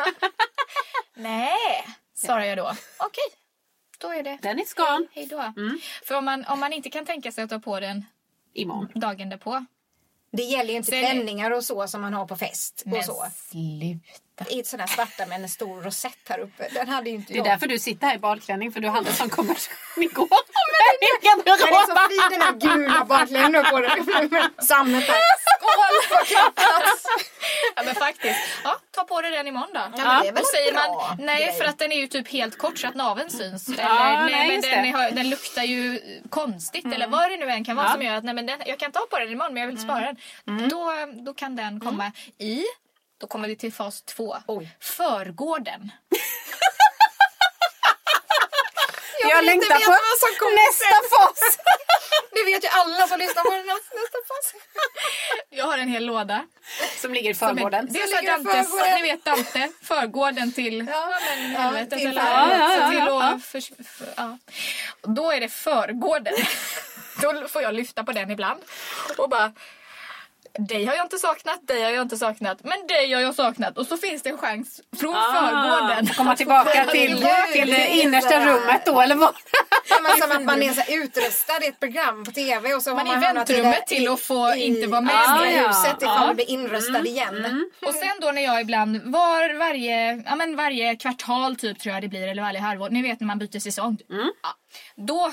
nej, svarar jag då. Okej, då är det. Den är skan Hej då. Mm. För om man, om man inte kan tänka sig att ta på den imorgon. dagen därpå. Det gäller ju inte Sen- klänningar och så som man har på fest. Men Och så. sluta. I ett sån här svarta med en stor rosett här uppe. Den hade ju inte Det är jag. därför du sitter här i badklänning för du hade sån konversation igår. Den är så fin den här gula badklänningen på den. Sammet här. Skål! ja men faktiskt. Ja, ta på dig den imorgon då. men det är väl säger man nej grej. för att den är ju typ helt kort så att naveln syns. Eller, nej, nej, men den, är, den luktar ju konstigt eller vad det nu än kan vara som gör att nej, men den, jag kan ta på den imorgon men jag vill spara den. Då, då kan den komma i, då kommer vi till fas två, Oj. förgården. Jag inte längtar på som nästa fas. Det vet ju alla som lyssnar på den nästa fas. Jag har en hel låda. Som ligger i Som förgården. Det är ligger i Dantes, ni vet Dante, förgården till Ja, men ja, helvetet till eller helvetet. ja, Ja, ja, till ja, att för, för, ja. Och Då är det förgården. Då får jag lyfta på den ibland och bara dig har jag inte saknat, dig har jag inte saknat, men dig har jag saknat. Och så finns det en chans från förgården. Ah, komma tillbaka till, till det innersta rummet då eller vad? Som att man är så utrustad i ett program på tv och så Man har är i man hamnat väntrummet till att få inte vara med i mer. huset ifall Ja. Mm. man blir inröstad igen. Och sen då när jag ibland, var varje, ja men varje kvartal typ tror jag det blir, eller varje halvår. Ni vet när man byter säsong. Ja. Då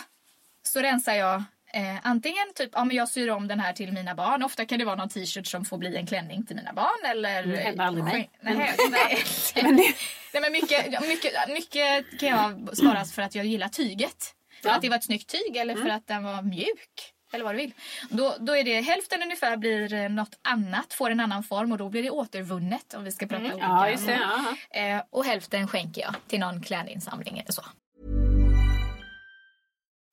så rensar jag Eh, antingen typ, ja men jag syr om den här till mina barn. Ofta kan det vara någon t-shirt som får bli en klänning till mina barn. Eller... Det händer aldrig mig. Nej, nej, nej. nej men mycket, mycket, mycket kan jag spara för att jag gillar tyget. För Ja. att det var ett snyggt tyg eller för att den var mjuk. Eller vad du vill. Då, då är det hälften ungefär blir eh, något annat, får en annan form och då blir det återvunnet om vi ska prata olika. Ja, det. Ja. Eh, och hälften skänker jag till någon klädinsamling eller så.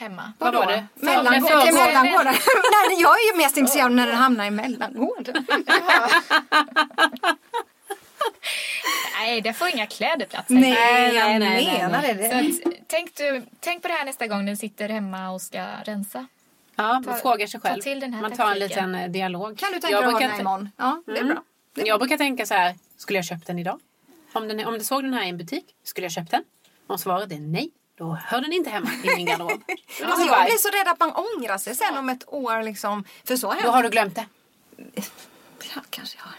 Hemma. Vad var det? Mellangård För- till för- mellangård. Nej, jag är ju mest intresserad när den hamnar i mellangård. Nej, det får inga kläder plats. Nej, jag nej, nej, nej, menar det. Så att, tänk, du, tänk på det här nästa gång ni sitter hemma och ska rensa. Ja, Ta- frågar sig ta själv. till den här Man tar en liten eh, dialog. Kan du Jag tänka dig att ha den här imorgon? Ja, det är Mm. bra. Det är Jag brukar tänka så här, skulle jag köpt den idag? Om, den, om du såg den här i en butik, skulle jag köpt den? Om svaret är nej, då hör den inte hemma i min garderob. Alltså, jag blir så rädd att man ångrar sig sen om ett år. Liksom. För så Då har du glömt det. Ja, kanske jag har.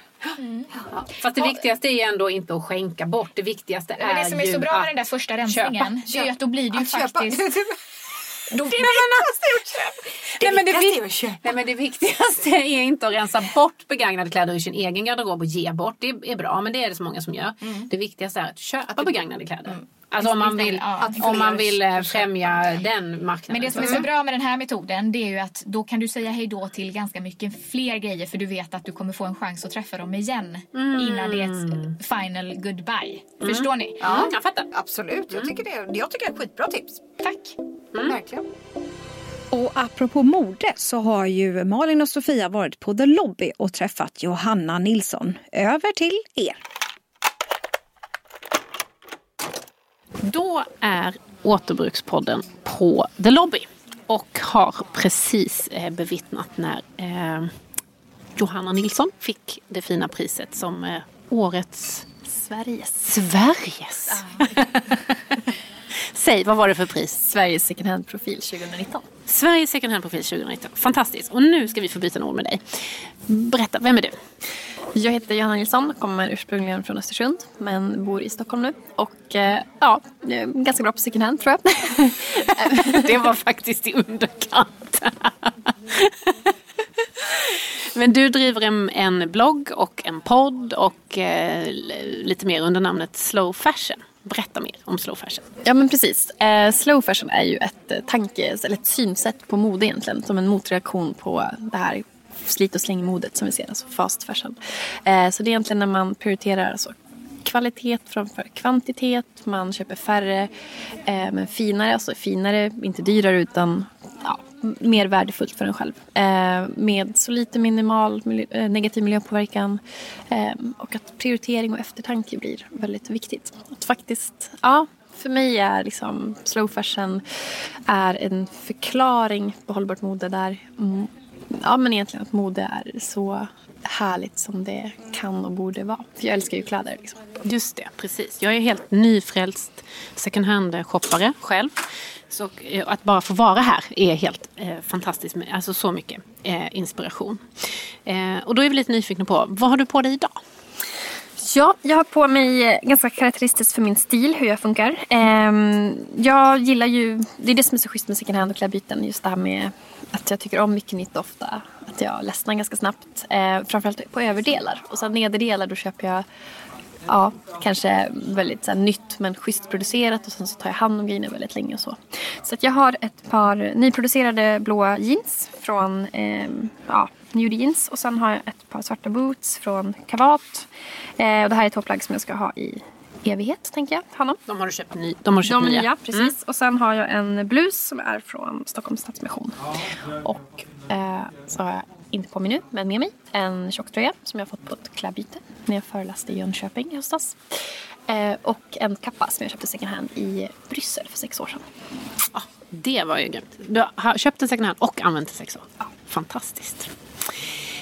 Ja. Fast det viktigaste är ändå inte att skänka bort. Det viktigaste Men det som är ju så bra med att den där första köpa. rensningen, det är ju att då blir det ju Att köpa. faktiskt... Då, Det viktigaste är att köpa. Nej men, det, viktigaste är vik- att köpa. nej men det viktigaste är inte att rensa bort begagnade kläder ur sin egen garderob och ge bort. Det är bra men det är det så många som gör. Det viktigaste är att köpa begagnade kläder. Alltså om man vill, Ja, om man vill eh, främja den marknaden. Men det som är så bra med den här metoden det är ju att då kan du säga hej då till ganska mycket fler grejer för du vet att du kommer få en chans att träffa dem igen innan det är ett final goodbye. Förstår ni? Ja, jag fattar. Absolut, jag tycker det, jag tycker det är ett skitbra tips. Tack. Verkligen. Och apropå mode så har ju Malin och Sofia varit på The Lobby och träffat Johanna Nilsson. Över till er. Då är Återbrukspodden på The Lobby och har precis eh, bevittnat när eh, Johanna Nilsson fick det fina priset som eh, årets Sveriges, Sveriges Säg, vad var det för pris? Sveriges second hand-profil 2019. Sveriges second hand-profil 2019. Fantastiskt. Och nu ska vi få byta ord med dig. Berätta, vem är du? Jag heter Johanna Nilsson, kommer ursprungligen från Östersund men bor i Stockholm nu. Och eh, ja, är ganska bra på second hand tror jag. det var faktiskt i underkant. Men du driver en, en blogg och en podd och eh, lite mer under namnet Slow Fashion. Berätta mer om slow fashion. Ja men precis. Eh, slow fashion är ju ett eh, tanke, eller ett synsätt på mode egentligen. Som en motreaktion på det här slit och slängmodet som vi ser, alltså fast fashion. Eh, så det är egentligen när man prioriterar alltså kvalitet framför kvantitet. Man köper färre eh, men finare, alltså finare, inte dyrare utan mer värdefullt för en själv. Eh, med så lite minimal miljö, eh, negativ miljöpåverkan eh, och att prioritering och eftertanke blir väldigt viktigt. Att faktiskt, ja, för mig är liksom slow fashion är en förklaring på hållbart mode där mm, ja, men egentligen att mode är så härligt som det kan och borde vara. För jag älskar ju kläder. Liksom. Just det, precis. Jag är helt nyfrälst second hand-shoppare själv. Så eh, att bara få vara här är helt eh, fantastiskt. Alltså så mycket eh, inspiration. Eh, och då är vi lite nyfikna på, vad har du på dig idag? Ja, jag har på mig eh, ganska karaktäristiskt för min stil, hur jag funkar. Ehm, jag gillar ju, det är det som är så schysst med second hand och klädbyten, just det här med att jag tycker om mycket nytt ofta. Att jag ledsnar ganska snabbt. Eh, framförallt på överdelar. Och sen nederdelar då köper jag ja, kanske väldigt så här, nytt men schysst producerat och sen så tar jag hand om grejerna väldigt länge och så. Så att jag har ett par nyproducerade blåa jeans från eh, ja, New Jeans och sen har jag ett par svarta boots från Kavat. Eh, och det här är två plagg som jag ska ha i evighet tänker jag. Hanna. De har du köpt, ny, de har köpt de nya? nya precis. Mm. Och sen har jag en blus som är från Stockholms Stadsmission. Och eh, så har jag inte på mig nu, men med mig en tjocktröja som jag fått på ett klädbyte när jag föreläste i Jönköping i höstas. Eh, och en kappa som jag köpte second hand i Bryssel för sex år sedan. Ah, det var ju grymt. Du har köpt en second hand och använt den sex år? Ja. Fantastiskt.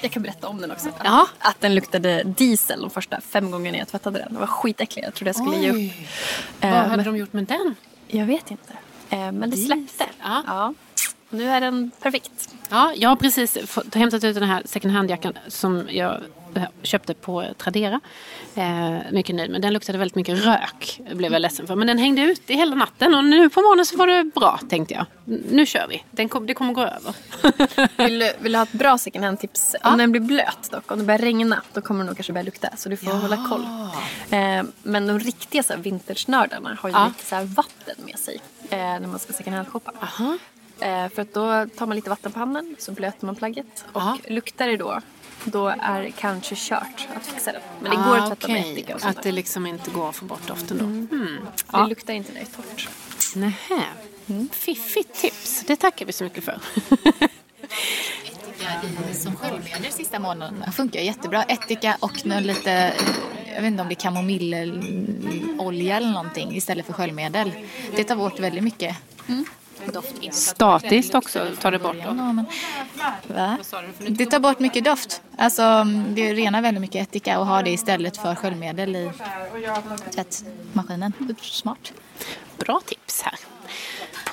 Jag kan berätta om den också. Ja. Att den luktade diesel de första fem gångerna jag tvättade den. Det var skitäckligt. Jag trodde jag skulle Oj. ge upp. Vad hade men... de gjort med den? Jag vet inte. Eh, men det släppte. Ja. ja. Nu är den perfekt. Ja, jag har precis fått, hämtat ut den här second hand-jackan som jag köpte på Tradera. Eh, mycket nöjd. Men den luktade väldigt mycket rök. blev jag ledsen för. Men den hängde ut i hela natten och nu på morgonen så var det bra tänkte jag. Nu kör vi. Den kom, det kommer gå över. vill, vill du ha ett bra second hand-tips? Ja. Om den blir blöt dock, om det börjar regna, då kommer den nog kanske börja lukta. Så du får ja. hålla koll. Eh, men de riktiga vintersnördarna har ju ja. lite så vatten med sig eh, när man ska second hand-shoppa. Eh, för att då tar man lite vatten på handen så blöter man plagget. Och Aha. luktar det då, då är det kanske kört att fixa det. Men det ah, går att tvätta okay. med ättika och sånt Att det liksom inte går att få bort doften då. Mm. Mm. Ja. Det luktar inte när det är torrt. Nähä. Mm. Fiffigt tips. Det tackar vi så mycket för. ättika i, som sköljmedel sista månaden funkar jättebra. Ättika och lite, jag vet inte om det är kamomillolja eller någonting istället för sköljmedel. Det tar bort väldigt mycket. Mm. Statiskt också tar det bort då? Ja, men, va? Det tar bort mycket doft. Alltså, det renar väldigt mycket ättika och ha det istället för sköljmedel i tvättmaskinen. Smart. Bra tips här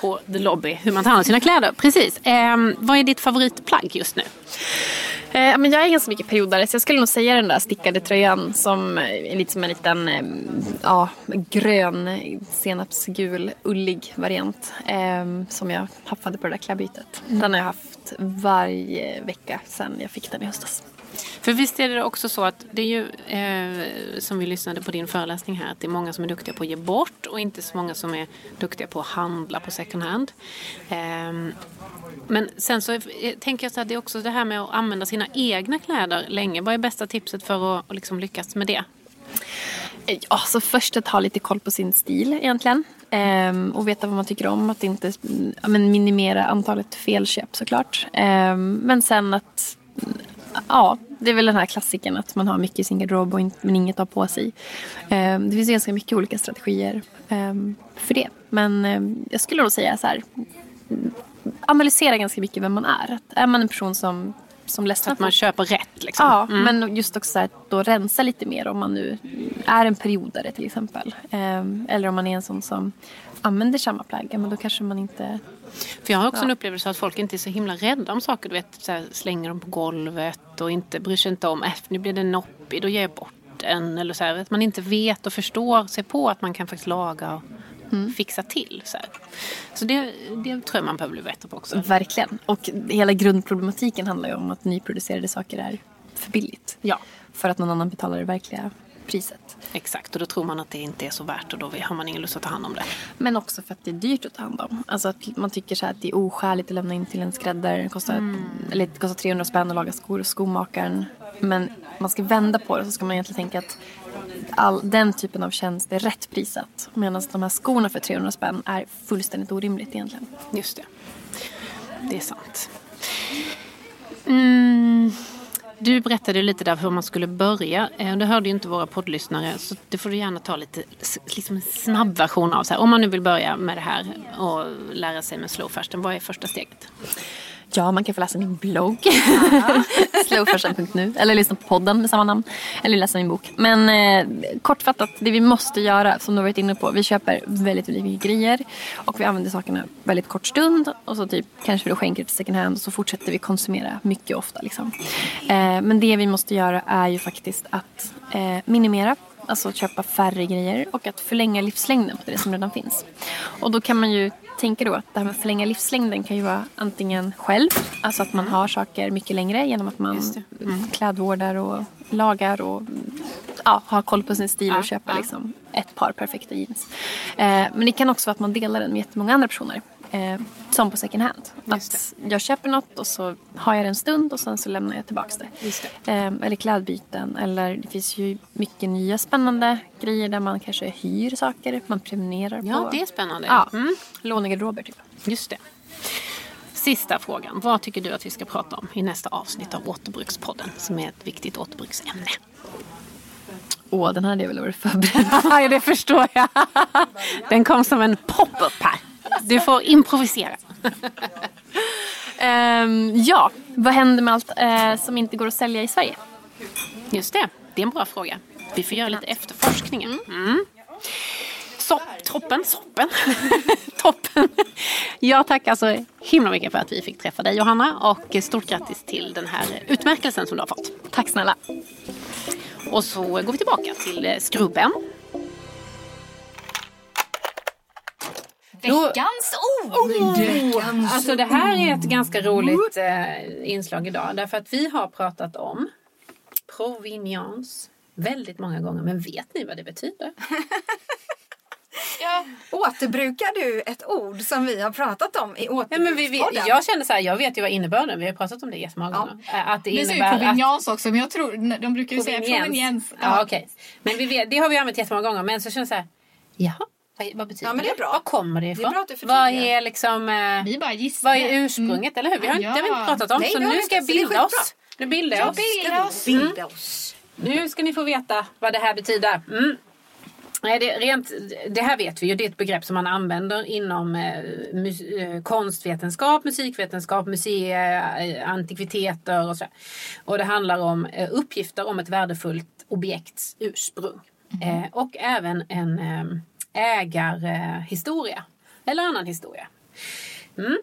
på The Lobby hur man tar hand om sina kläder. Precis. Eh, vad är ditt favoritplagg just nu? Eh, men jag är ganska mycket periodare så jag skulle nog säga den där stickade tröjan som är lite som en liten eh, ja, grön senapsgul ullig variant eh, som jag haffade på det där klädbytet. Mm. Den har jag haft varje vecka sedan jag fick den i höstas. För visst är det också så att det är ju eh, som vi lyssnade på din föreläsning här att det är många som är duktiga på att ge bort och inte så många som är duktiga på att handla på second hand. Eh, men sen så tänker jag så här, det är också det här med att använda sina egna kläder länge. Vad är bästa tipset för att, att liksom lyckas med det? Ja, så först att ha lite koll på sin stil egentligen. Ehm, och veta vad man tycker om. Att inte ja, men minimera antalet felköp såklart. Ehm, men sen att ja, det är väl den här klassiken att man har mycket i sin garderob och inte, men inget har på sig. Ehm, det finns ganska mycket olika strategier ehm, för det. Men ehm, jag skulle nog säga så här analysera ganska mycket vem man är. Är man en person som som ledsnar att man köper rätt liksom. Ja, Mm. men just också att då rensa lite mer om man nu är en periodare till exempel. Ehm, eller om man är en sån som använder samma plagg, men då kanske man inte... För jag har också Ja. en upplevelse att folk inte är så himla rädda om saker. Du vet, så här, slänger dem på golvet och inte bryr sig inte om äh, nu blir det noppig, då ger jag bort den. Eller så här, att man inte vet och förstår sig på att man kan faktiskt laga och Mm. fixa till. Så, här. så det, det tror jag man behöver bli bättre på också. Verkligen. Och hela grundproblematiken handlar ju om att nyproducerade saker är för billigt. Ja. För att någon annan betalar det verkliga priset. Exakt, och då tror man att det inte är så värt och då har man ingen lust att ta hand om det. Men också för att det är dyrt att ta hand om. Alltså att man tycker så att det är oskäligt att lämna in till en skräddare. Det kostar, Mm. eller det kostar 300 spänn att laga skor hos skomakaren. Men man ska vända på det så ska man egentligen tänka att all, den typen av tjänst är rätt prissatt. Medan de här skorna för 300 spänn är fullständigt orimligt egentligen. Just det. Det är sant. Mm. Du berättade lite där hur man skulle börja. Eh, det hörde ju inte våra poddlyssnare. Så det får du gärna ta lite liksom en snabb version av. Så här, om man nu vill börja med det här och lära sig med slow. Vad är första steget? Ja, man kan få läsa min blogg. Slowfashion.nu. Eller lyssna på podden med samma namn. Eller läsa min bok. Men eh, kortfattat, det vi måste göra, som du har varit inne på. Vi köper väldigt, mycket grejer. Och vi använder sakerna väldigt kort stund. Och så typ kanske vi skänker det till second hand. Och så fortsätter vi konsumera mycket ofta. Liksom. Eh, men det vi måste göra är ju faktiskt att eh, minimera. Alltså köpa färre grejer och att förlänga livslängden på det som redan finns. Och då kan man ju tänka då att det här med att förlänga livslängden kan ju vara antingen själv, alltså att man har saker mycket längre genom att man mm. klädvårdar och lagar och ja, har koll på sin stil och köper liksom ett par perfekta jeans. Eh, men det kan också vara att man delar den med jättemånga andra personer. Eh, som på second hand. Att jag köper något och så har jag det en stund och sen så lämnar jag tillbaka det. Eh, eller klädbyten. Eller det finns ju mycket nya spännande grejer där man kanske hyr saker. Man prenumererar Ja, på. det är spännande. Ja, Mm. lånegarderober typ. Just det. Sista frågan. Vad tycker du att vi ska prata om i nästa avsnitt av Återbrukspodden? Som är ett viktigt återbruksämne. Åh, den hade jag väl varit förberedd Ja, det förstår jag. Den kom som en pop-up här. Du får improvisera. Ehm, ja, vad händer med allt eh, som inte går att sälja i Sverige? Just det, det är en bra fråga. Vi får göra lite efterforskningar. Mm. Så, toppen, soppen. toppen. Jag tackar så himla mycket för att vi fick träffa dig Johanna och stort grattis till den här utmärkelsen som du har fått. Tack snälla. Och så går vi tillbaka till eh, skrubben. Veckans ord! Oh, alltså det här är ett ganska roligt eh, inslag idag. Därför att vi har pratat om provenience väldigt många gånger. Men vet ni vad det betyder? Ja. Återbrukar du ett ord som vi har pratat om i Ja, men vi, vi, återbrukspodden? jag känner så här, jag vet ju vad innebörden Vi har pratat om det jättemånga gånger. Eh, Att det, Det säger innebär att... proveniens också, men jag tror, de brukar ju säga proveniens. Ja, okej. Men vi vet, det har vi använt jättemånga gånger. Men så känner jag så här, jaha, vad, vad betyder Ja, men det är bra. Var kommer det Det ifrån? är bra att du vad är liksom... Eh, Vi bara gissar. vad är ursprunget, eller hur? Vi har, Ja. Det har vi inte pratat om. Nej, så det nu ska jag det är bilda oss. Nu bildar Ja, jag oss. bilda oss. Bilda oss. Nu ska ni få veta vad det här betyder. Mm. Nej, det, rent, det här vet vi ju. Det är ett begrepp som man använder inom eh, mus, eh, konstvetenskap, musikvetenskap, museer, eh, antikviteter och så. Och det handlar om eh, uppgifter om ett värdefullt objekts ursprung. Eh, och även en eh, ägarhistoria. Eller annan historia. Mm.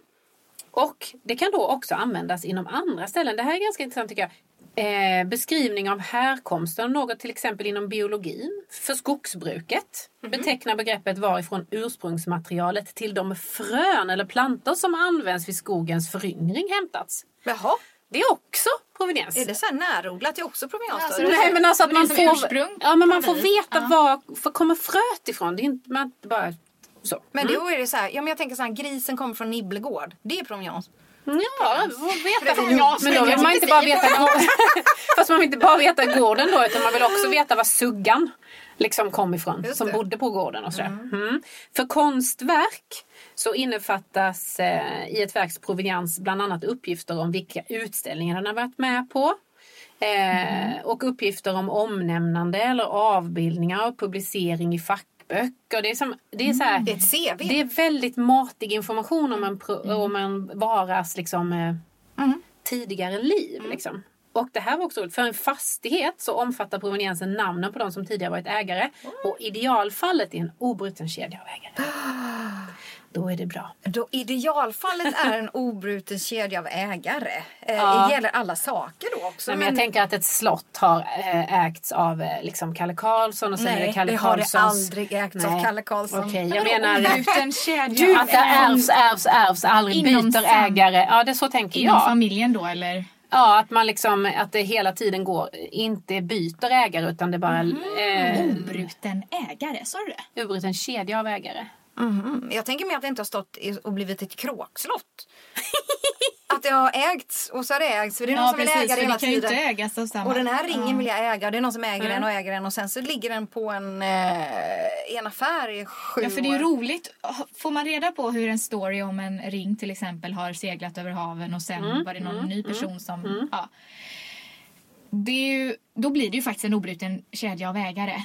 Och det kan då också användas inom andra ställen. Det här är ganska intressant tycker jag. Eh, beskrivning av härkomsten av något till exempel inom biologin. För skogsbruket betecknar begreppet varifrån ursprungsmaterialet till de frön eller plantor som används vid skogens föryngring hämtats. Jaha. Det är också proveniens. Är det så här närodlat? Det är också proveniens? Alltså? Nej men alltså att Men man får, ursprung. ja, men man får veta var var kommer fröet ifrån. Det är inte, man bara så. Men då är det så här, ja men jag tänker så här, grisen kommer från Nibblegård. Det är proveniens. Ja, veta. Proveniens. Men då vill man inte bara veta gården. Fast man vill inte bara veta gården då utan man vill också veta var suggan liksom kom ifrån. Som bodde på gården och sådär. Mm. För konstverk så innefattas eh, i ett verks proveniens bland annat uppgifter om vilka utställningar den har varit med på. Eh, Och uppgifter om omnämnande eller avbildningar och publicering i fackböcker. Det är, som, det är, så här, Det är ett CV. det är väldigt matig information om en, pro, om en varas liksom, eh, tidigare liv. Liksom. Och det här var också roligt. För en fastighet så omfattar proveniensen namnen på de som tidigare varit ägare. Och idealfallet är en obruten kedja av ägare. Då är det bra. Då idealfallet är en obruten kedja av ägare. Eh, Ja. Det gäller alla saker då också. Nej, men jag tänker att ett slott har eh, ägts av eh, liksom Kalle Karlsson och sen är det Nej, Kalle det har det aldrig ägts av Nej. Kalle Karlsson. Okej, jag menar obruten kedja? Du, att det ärvs, ärvs, ärvs, aldrig Inom byter ägare. Ja, det så tänker Inom jag. familjen då eller? Ja, att man liksom, att det hela tiden går, inte byter ägare utan det bara... Eh, Obruten ägare, sa du det? obruten kedja av ägare. Mhm. Jag tänker mig att det inte har stått och blivit ett kråkslott. att det har ägits och så har det ägts. För det är någon Ja som vill precis, äga för det hela ju inte tiden. ägas av samma. Och den här ringen Ja. vill jag äga. Det är någon som äger Mm. den och äger den. Och sen så ligger den på en, eh, en affär i sju Ja, för det är roligt. Får man reda på hur en story om en ring till exempel har seglat över haven och sen Mm, var det någon ny person som... Ja. Det ju, då blir det ju faktiskt en obruten kedja av ägare.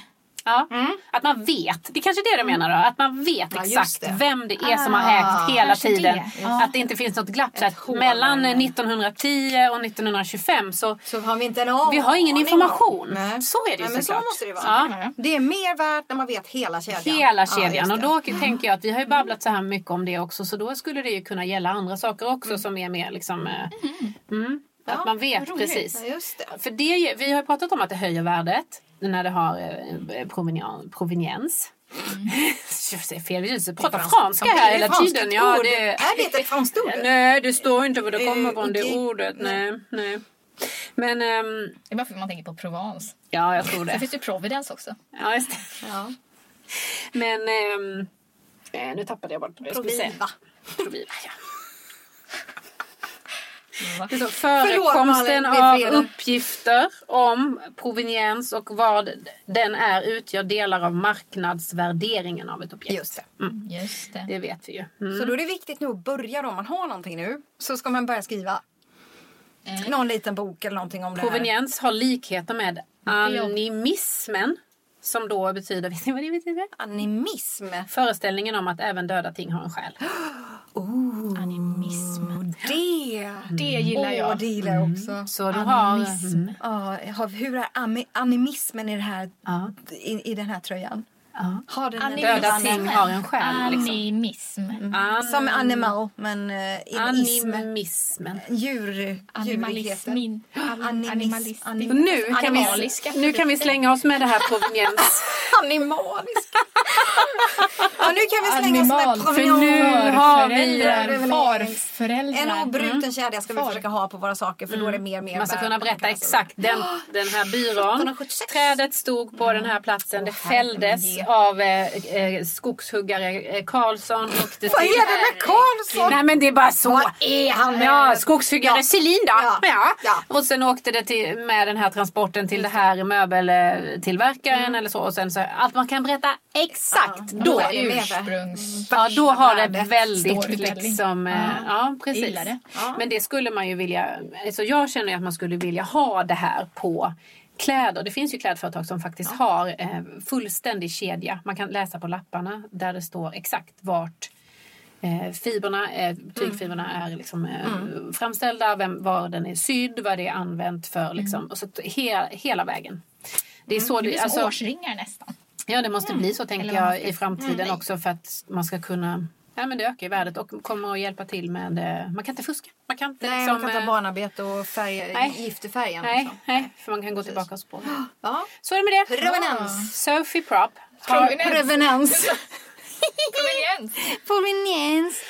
Ja, att man vet. Det är kanske är det du menar då? Att man vet Ja, exakt det. vem det är som har Ah, ägt hela tiden. det. Att det inte finns något glapp. Så mellan där. 1910 och 1925 så Så har vi inte en aning vi har ingen information. Nej. Så är det ju Nej, men så såklart. måste det vara. Ja. Det är mer värt när man vet hela kedjan. Hela Ja, kedjan. och då tänker jag att vi har ju babblat så här mycket om det också. Så då skulle det ju kunna gälla andra saker också som är mer liksom... eh, Mm, att man vet precis. Det. För det, vi har pratat om att det höjer värdet när det har eh, proveniens. Jag säger fel, vi pratar franska här hela tiden. ord. Ja, det, Är det ett franskt ord? nej, det står inte var det kommer från det ordet. Nej, nej. Men ehm, Det är bara för att man tänker på Provence. ja, jag tror Sen det. finns det Providence också. Ja, just det. Ja. Men eh, nu tappade jag bort det. jag skulle säga. Proviva. Proviva, ja. Det står förekomsten av uppgifter om proveniens och vad den är utgör delar av marknadsvärderingen av ett objekt. Just det. Mm. Just det. Det vet vi ju. Mm. Så då är det viktigt nu att börja då, om man har någonting nu, så ska man börja skriva någon liten bok eller någonting om det här. Proveniens har likheter med animismen. Som då betyder, vet ni vad det betyder? Animism. Föreställningen om att även döda ting har en själ. Animism. Det! Det gillar Åh, jag. det gillar jag också. Så du har... Animism. Mm, Ja, har- hur är animismen i, det här, ja, i, i den här tröjan? Ja. Har den en Animism. Döda ting har en själ. Liksom. Animism. An- Som animal, men uh, ism. Animismen. Djur. Animalismin. Animis- Animalist. anim- Och nu kan, vi, Animaliska. nu kan vi slänga oss med det här proveniens. Animalisk. ja, nu kan vi slänga oss Animal. med För provenans. nu har vi... Farföräldrar. En Farföräldrar. obruten kedja ska vi försöka ha på våra saker för då är det mer mer Man ska kunna berätta exakt. Den, den här byrån. 1976. Trädet stod på den här platsen. Det fälldes. Av eh, eh, skogshuggare eh, Karlsson. Och det Vad är det med Karlsson? Nej men det är bara så. Vad är han? Ja, skogshuggare Ja. Selin då. Ja. Ja. Ja. Och sen åkte det till, med den här transporten till det här möbeltillverkaren eller så. Och sen så att man kan berätta exakt. Ja, då. Ursprungs... Ja, då har det väldigt liksom... eh, Ja, precis. Gillar det. Men det skulle man ju vilja... Alltså jag känner ju att man skulle vilja ha det här på kläder. Det finns ju klädföretag som faktiskt har eh, fullständig kedja. Man kan läsa på lapparna där det står exakt vart eh, fibrerna, eh, tygfibrerna är liksom, eh, framställda, vem, var den är sydd, vad det är använt för. Liksom. Och så he, hela vägen. Det är så Det är som alltså, årsringar nästan. Ja, det måste bli så tänker jag i framtiden Mm. också för att man ska kunna Ja, men det ökar ju värdet och kommer att hjälpa till med... eh, Man kan inte fuska. Man kan inte Nej, liksom, man kan ta eh, barnarbete och färg, nej. gift i färgen. Nej, liksom. nej, för man kan gå tillbaka och spåra. Ja. Så är det med det. Provenans. Sophie Prop. Provenance. Provenans. Proveniens. Provenans.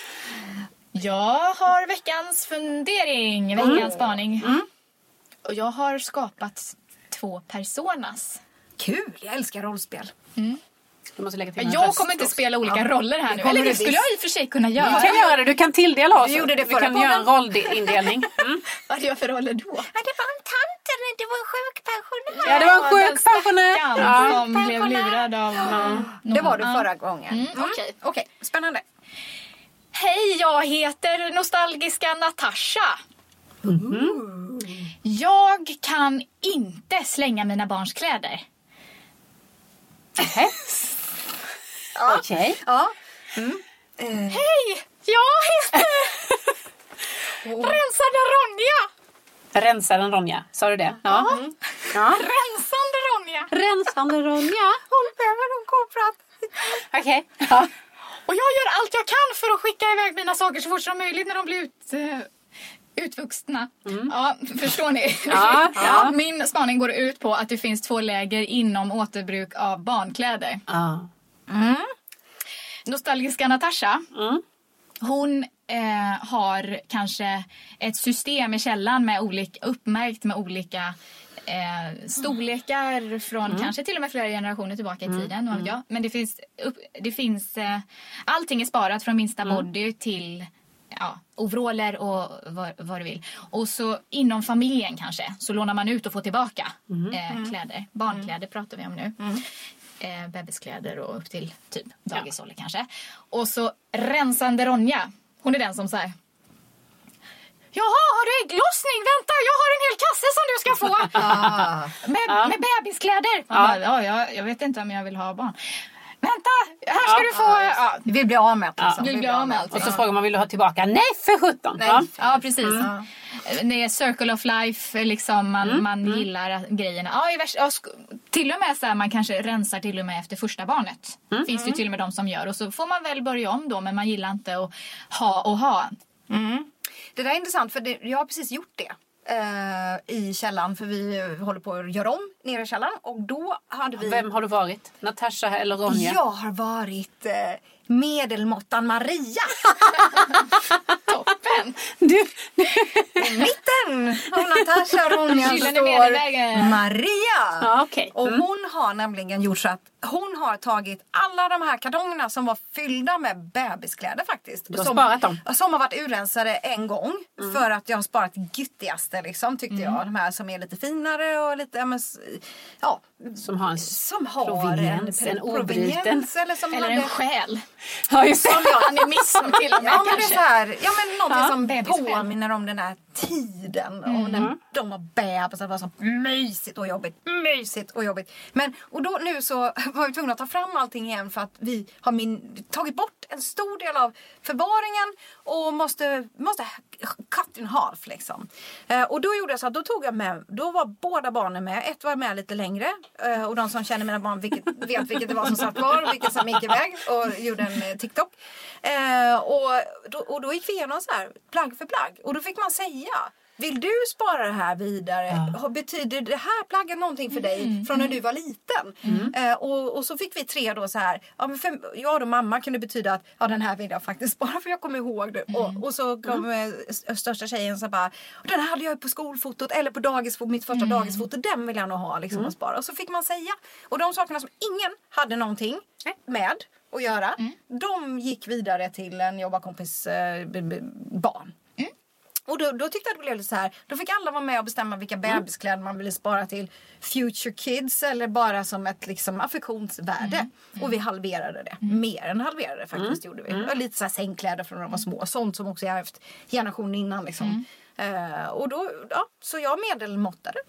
Jag har veckans fundering, veckans spaning. Och jag har skapat två personas. Kul, jag älskar rollspel. Du måste lägga till Jag röst kommer inte också. spela olika Ja, roller här nu. Eller det du skulle jag i och för sig kunna Du göra. kan göra det. Du kan tildela oss. Vi gjorde det Vi kan göra en rollindelning. Mm. Vad är jag för roller då? Ja, det var en tant eller det var en sjukpensionär. Ja, det var en Den sjuk pensionär. stackaren Ja. som blev lurad av någon. Det var du förra gången. Mm, okej. Okej, spännande. Hej, jag heter nostalgiska Natasha. Jag kan inte slänga mina barns kläder. Okej. Ja. Hej, jag heter Rensade Ronja. Rensaren Ronja, sa du det? Ja. ja. Rensande Ronja! Rensande Ronja. Med med de korprat. Okej. Ja. Och jag gör allt jag kan för att skicka iväg mina saker så fort som möjligt när de blir ut, eh, utvuxna. Ja, förstår ni? Mm. Ja, ja. Min spaning går ut på att det finns två läger inom återbruk av barnkläder. Ja. Nostalgiska Natasha. Mm. Hon eh, har kanske ett system i källan med olika, uppmärkt med olika eh, storlekar från kanske till och med flera generationer tillbaka i tiden. vad vet jag. Men det finns, upp, det finns eh, allting är sparat från minsta body till ja, overaller och vad, vad du vill. Och så inom familjen kanske så lånar man ut och får tillbaka eh, kläder. Barnkläder pratar vi om nu. Eh, bebiskläder och upp till typ dagisålder kanske. Och så rensande Ronja. Hon är den som säger Jaha, har du ägglossning? Vänta, jag har en hel kasse som du ska få. med, med bebiskläder. Man bara, ja, jag, jag vet inte om jag vill ha barn. Vänta, här ska du få... Ja, Vi vill bli av med det. Liksom. vill bli av med allt. Och så frågar man, vill du ha tillbaka? Nej, för sjutton! Ja. Ja, precis. Det är circle of life, liksom, man, man gillar grejerna. Ja, i värsta, ja, till och med så här, man kanske rensar till och med efter första barnet. finns det ju till och med de som gör. Och så får man väl börja om då, men man gillar inte att ha och ha. Det där är intressant för det, jag har precis gjort det. Eh, I källaren för vi håller på att göra om nere i källaren och då hade vi... Vem har du varit? Natasha eller Ronja? Jag har varit eh, medelmåttan Maria. Toppen! Du, I mitten av Natasha och Ronja står. Maria. Okej. Och Mm. hon har nämligen gjort så att hon har tagit alla de här kartongerna som var fyllda med bebiskläder faktiskt. Du har som, sparat dem? Som har varit urrensade en gång. Mm. För att jag har sparat gyttigaste liksom tyckte jag. De här som är lite finare och lite, ja, men, ja. Som har en Som har proveniens, en, en obruten. Eller, som Eller hade- en själ. Ja, just det. Som animism till och med Ja men det är så här, ja men någonting som bebisskäl. påminner om den här tiden. Och Mm. när de var bebisar. Det var så mysigt och jobbigt. Mysigt och jobbigt. Men och då nu så var vi tvungna att ta fram allting igen för att vi har min, tagit bort en stor del av förvaringen och måste, måste cut in half liksom. Eh, och då gjorde jag så att då tog jag med, då var båda barnen med. Ett var med lite längre eh, och de som känner mina barn vilket, vet vilket det var som satt kvar och vilket som gick iväg och gjorde en eh, TikTok. Eh, och, då, och då gick vi igenom så här plagg för plagg och då fick man säga vill du spara det här vidare? Har- Betyder det här plagget någonting för dig från när du var liten? Eh, och, och så fick vi tre då så här. Ja, men för jag och mamma kunde betyda att ja, den här vill jag faktiskt spara för jag kommer ihåg det. Och, och så kom st- största tjejen så bara. "Och Den här hade jag på skolfotot eller på dagis, mitt första dagisfoto. Den vill jag nog ha liksom och spara. Och så fick man säga. Och de sakerna som ingen hade någonting med att göra. De gick vidare till en jobbarkompis eh, barn. Och då, då tyckte jag det blev lite så här. Då fick alla vara med och bestämma vilka bebiskläder man ville spara till future kids eller bara som ett liksom affektionsvärde. Och vi halverade det. Mer än halverade faktiskt gjorde vi. Och lite så här sängkläder från när de var små. Sånt som också jag haft generationen innan liksom. Eh, och då, ja, så jag medelmåttade.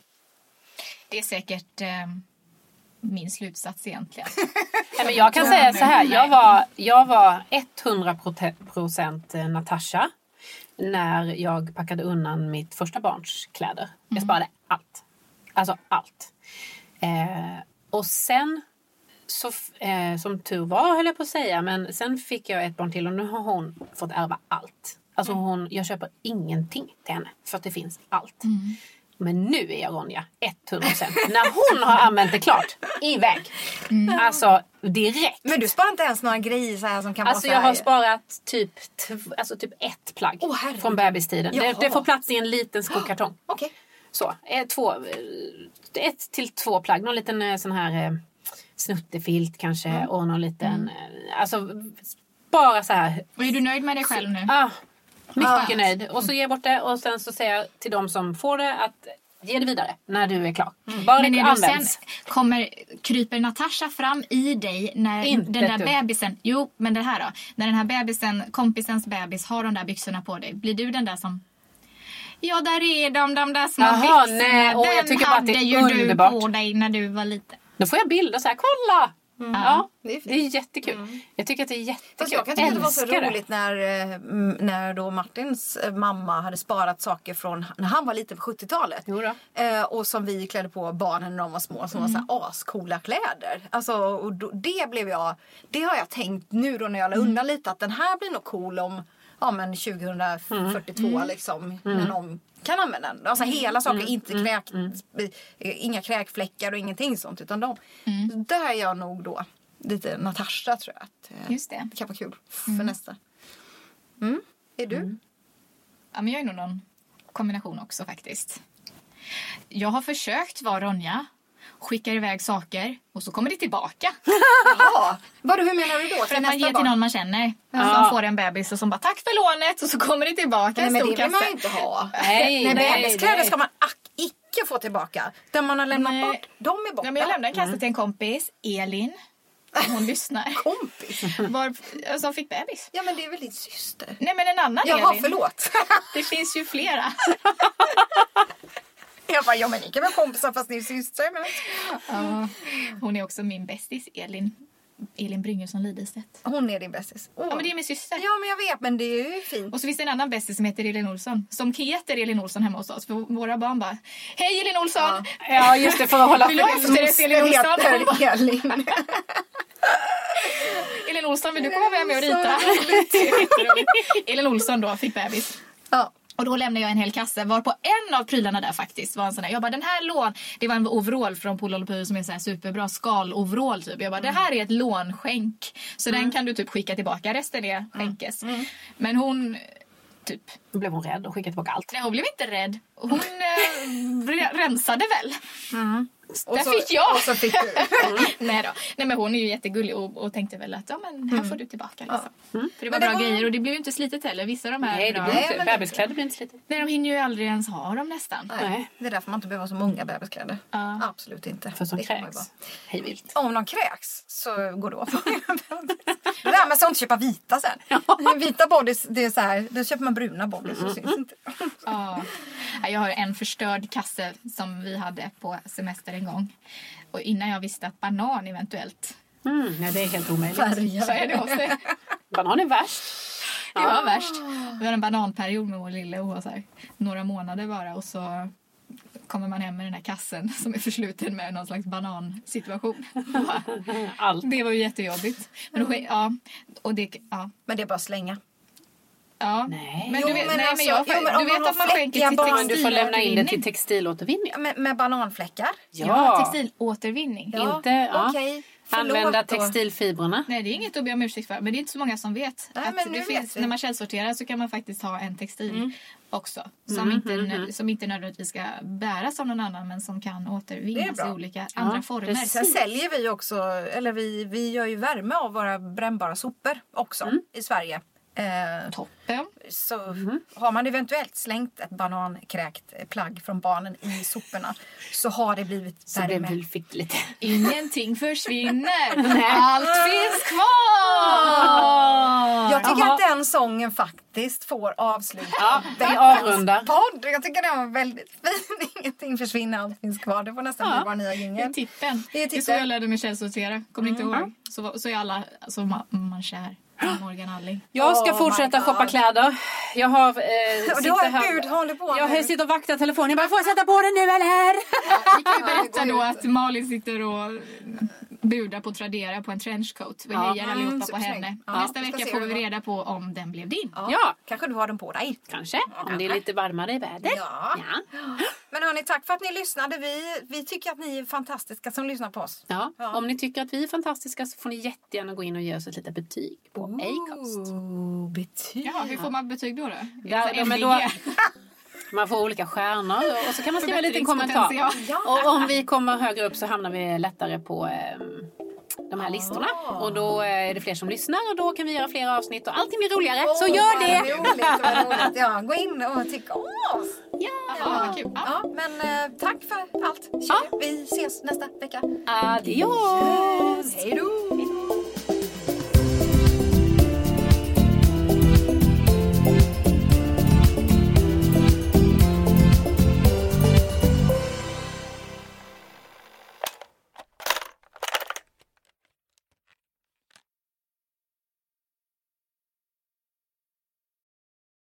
Det är säkert eh, min slutsats egentligen. Nej, men jag kan säga så här. Jag var, jag var 100% Natasha när jag packade undan mitt första barns kläder. Jag sparade allt. Alltså allt. Eh, och sen, så, eh, som tur var höll jag på att säga, men sen fick jag ett barn till och nu har hon fått ärva allt. Alltså hon, jag köper ingenting till henne för att det finns allt. Men nu är jag Ronja 100%. När hon har använt det klart, iväg. Alltså direkt. Men du sparar inte ens några grejer så här som kan Alltså vara jag har sparat typ, alltså typ ett plagg herregud. från bebistiden. Det, det får plats i en liten skokartong. Okej. Så, eh, två, eh, ett till två plagg. Någon liten eh, sån här snuttefilt kanske och någon liten, eh, alltså bara så här. Och är du nöjd med dig själv nu? Ah, mycket nöjd. Och så ger jag bort det och sen så säger jag till de som får det att ge det vidare när du är klar. Bara Men det är du sen, används. kommer, kryper Natasha fram i dig när Inte den där dugg. bebisen, jo men det här då, när den här bebisen, kompisens bebis har de där byxorna på dig, blir du den där som Ja, där är de, de där små Jaha, byxorna. nej. Åh, jag Den tycker bara att det hade är ju underbart. du på dig när du var liten. Då får jag bilder så här, kolla! Ja, det är, det är jättekul. Jag tycker att det är jättekul. Fast jag kan tycka att det var så roligt när, eh, när då Martins eh, mamma hade sparat saker från när han var liten på 70-talet. Eh, och som vi klädde på barnen när de var små som var så här ascoola kläder. Alltså, och då, det blev jag, det har jag tänkt nu då när jag la undan lite att den här blir nog cool om ja, men 2042 liksom. När någon kan använda den. Alltså hela saker, inte kräk, eh, inga kräkfläckar och ingenting sånt. Utan de, där är jag nog då lite Natasha tror jag. Att, eh, Just det. det kan vara kul för nästa. Mm. Är du? Ja, men jag är nog någon kombination också faktiskt. Jag har försökt vara Ronja. Skickar iväg saker och så kommer det tillbaka. Jaha. Vadå, hur menar du då? För att man ger barn? till någon man känner. Ja. Som får en bebis och som bara tack för lånet och så kommer det tillbaka Nej en men det vill man ju inte ha. Nej, nej, nej, bebiskläder nej. ska man icke få tillbaka. Den man har lämnat Nej. bort, de är borta. Ja, men jag lämnade en kasse till en kompis, Elin. Hon lyssnar. Kompis? Var, som fick bebis. Ja men det är väl din syster? Nej men en annan Jaha, Elin. förlåt. Det finns ju flera. Jag bara, ja men ni kan vara kompisar fast ni är systrar. Men... Ja, hon är också min bästis, Elin. Elin Bryngersson Lidestedt. Hon är din bästis. Åh. Ja men det är min syster. Ja men jag vet men det är ju fint. Och så finns det en annan bästis som heter Elin Olsson. Som heter Elin Olsson hemma hos oss. För våra barn bara Hej Elin Olsson! Ja, just det, för att hålla Vill du efterrätt Elin Olsson? Elin. Elin Olsson vill du komma med mig och rita? Elin Olsson då fick bebis. Ja. Och då lämnade jag en hel kasse var på en av prylarna där faktiskt var en sån här. Jag bara den här lån, det var en overall från Polo som är så här superbra skal-overall typ. Jag bara det här är ett lånskänk. Så den kan du typ skicka tillbaka, resten är skänkes. Men hon typ. Då blev hon rädd och skickade tillbaka allt. Nej hon blev inte rädd. Hon eh, re- rensade väl. Och Där så- fick jag. och så fick du. Nej då. Nej men hon är ju jättegullig och, och tänkte väl att ja men här får du tillbaka liksom. För det var Men det bra var- grejer och det blev ju inte slitet heller. Vissa av de här Nej, det blir Nej, inte. men- Bebiskläder blir inte slitet. Nej de hinner ju aldrig ens ha dem nästan. Nej. Det är därför man inte behöver så många bebiskläder. Ja. Absolut inte. För som Det kräks. Om de kräks så går det åt. det där med sånt köpa vita sen. Vita bodys, det är så här, då köper man bruna bodys så syns inte. Ja. Ja, Jag har en förstörd kasse som vi hade på semester en gång. Och innan jag visste att banan eventuellt Mm, nej, det är helt omöjligt. så är det det. Banan är värst. Det var värst. Vi hade en bananperiod med vår lille och så här, några månader bara och så kommer man hem med den här kassen som är försluten med någon slags banansituation. Allt. Det var ju jättejobbigt. Men då, ja, och det, ja. Men det är bara att slänga. Ja. Nej. Men Jo, du vet, men nej, alltså, men jag, jo, men om du vet att man skänker till barn, du får lämna in det till textilåtervinning. Med, med bananfläckar. Ja, textilåtervinning. Ja, Inte, ja. okej. Förlåt Använda då. textilfibrerna. Nej, det är inget att be om ursäkt för. Men det är inte så många som vet. Nej, att det vet finns, när man källsorterar så kan man faktiskt ha en textil Mm. också. Som, inte, som inte nödvändigtvis ska bäras av någon annan men som kan återvinnas i olika andra former. Sen säljer vi också, eller vi, vi gör ju värme av våra brännbara sopor också i Sverige. Eh, Toppen. så har man eventuellt slängt ett banankräkt plagg från barnen i soporna så har det blivit Så fick lite... Ingenting försvinner. Allt finns kvar. Jag tycker Jaha. att den sången faktiskt får avsluta Ja, vi avrundar. podd. Jag tycker den var väldigt fin. Ingenting försvinner, allt finns kvar. Det får nästan bli vår nya Det är jingel. tippen. Det är Det är så tippen. jag lärde mig källsortera. Kommer inte ihåg. Så, så är alla så man, man kär. Morgan Alling. Jag ska Oh fortsätta shoppa kläder. Jag har... Eh, Och du har ett bud, håller på Jag nu. sitter och vaktar telefonen. Jag bara, får jag sätta på den nu eller? Vi kan ju berätta då att Malin sitter och budar på Tradera på en trenchcoat. Vi Ja. hejar Mm, allihopa på supersnygg. henne. Ja, Nästa vecka får vi reda på om den blev din. Ja, Kanske du har den på dig. kanske. Om det är lite varmare i vädret. Ja. Men hörni, tack för att ni lyssnade. Vi, vi tycker att ni är fantastiska som lyssnar på oss. Ja. Om ni tycker att vi är fantastiska så får ni jättegärna gå in och ge oss ett litet betyg på Acast. Betyg. Ja, hur får man betyg då? då? Ja, Är det ja, men då, man får olika stjärnor och så kan man skriva en liten kommentar. Och om vi kommer högre upp så hamnar vi lättare på ehm, de här listorna. Och då eh, är det fler som lyssnar och då kan vi göra fler avsnitt och allting blir roligare. så Åh, gör det! Roligt. Ja, gå in och tycka om oss. Ja, vad kul. Ja. Ja, men eh, tack för allt. Tjejer. Vi ses nästa vecka. Adios! Hej då!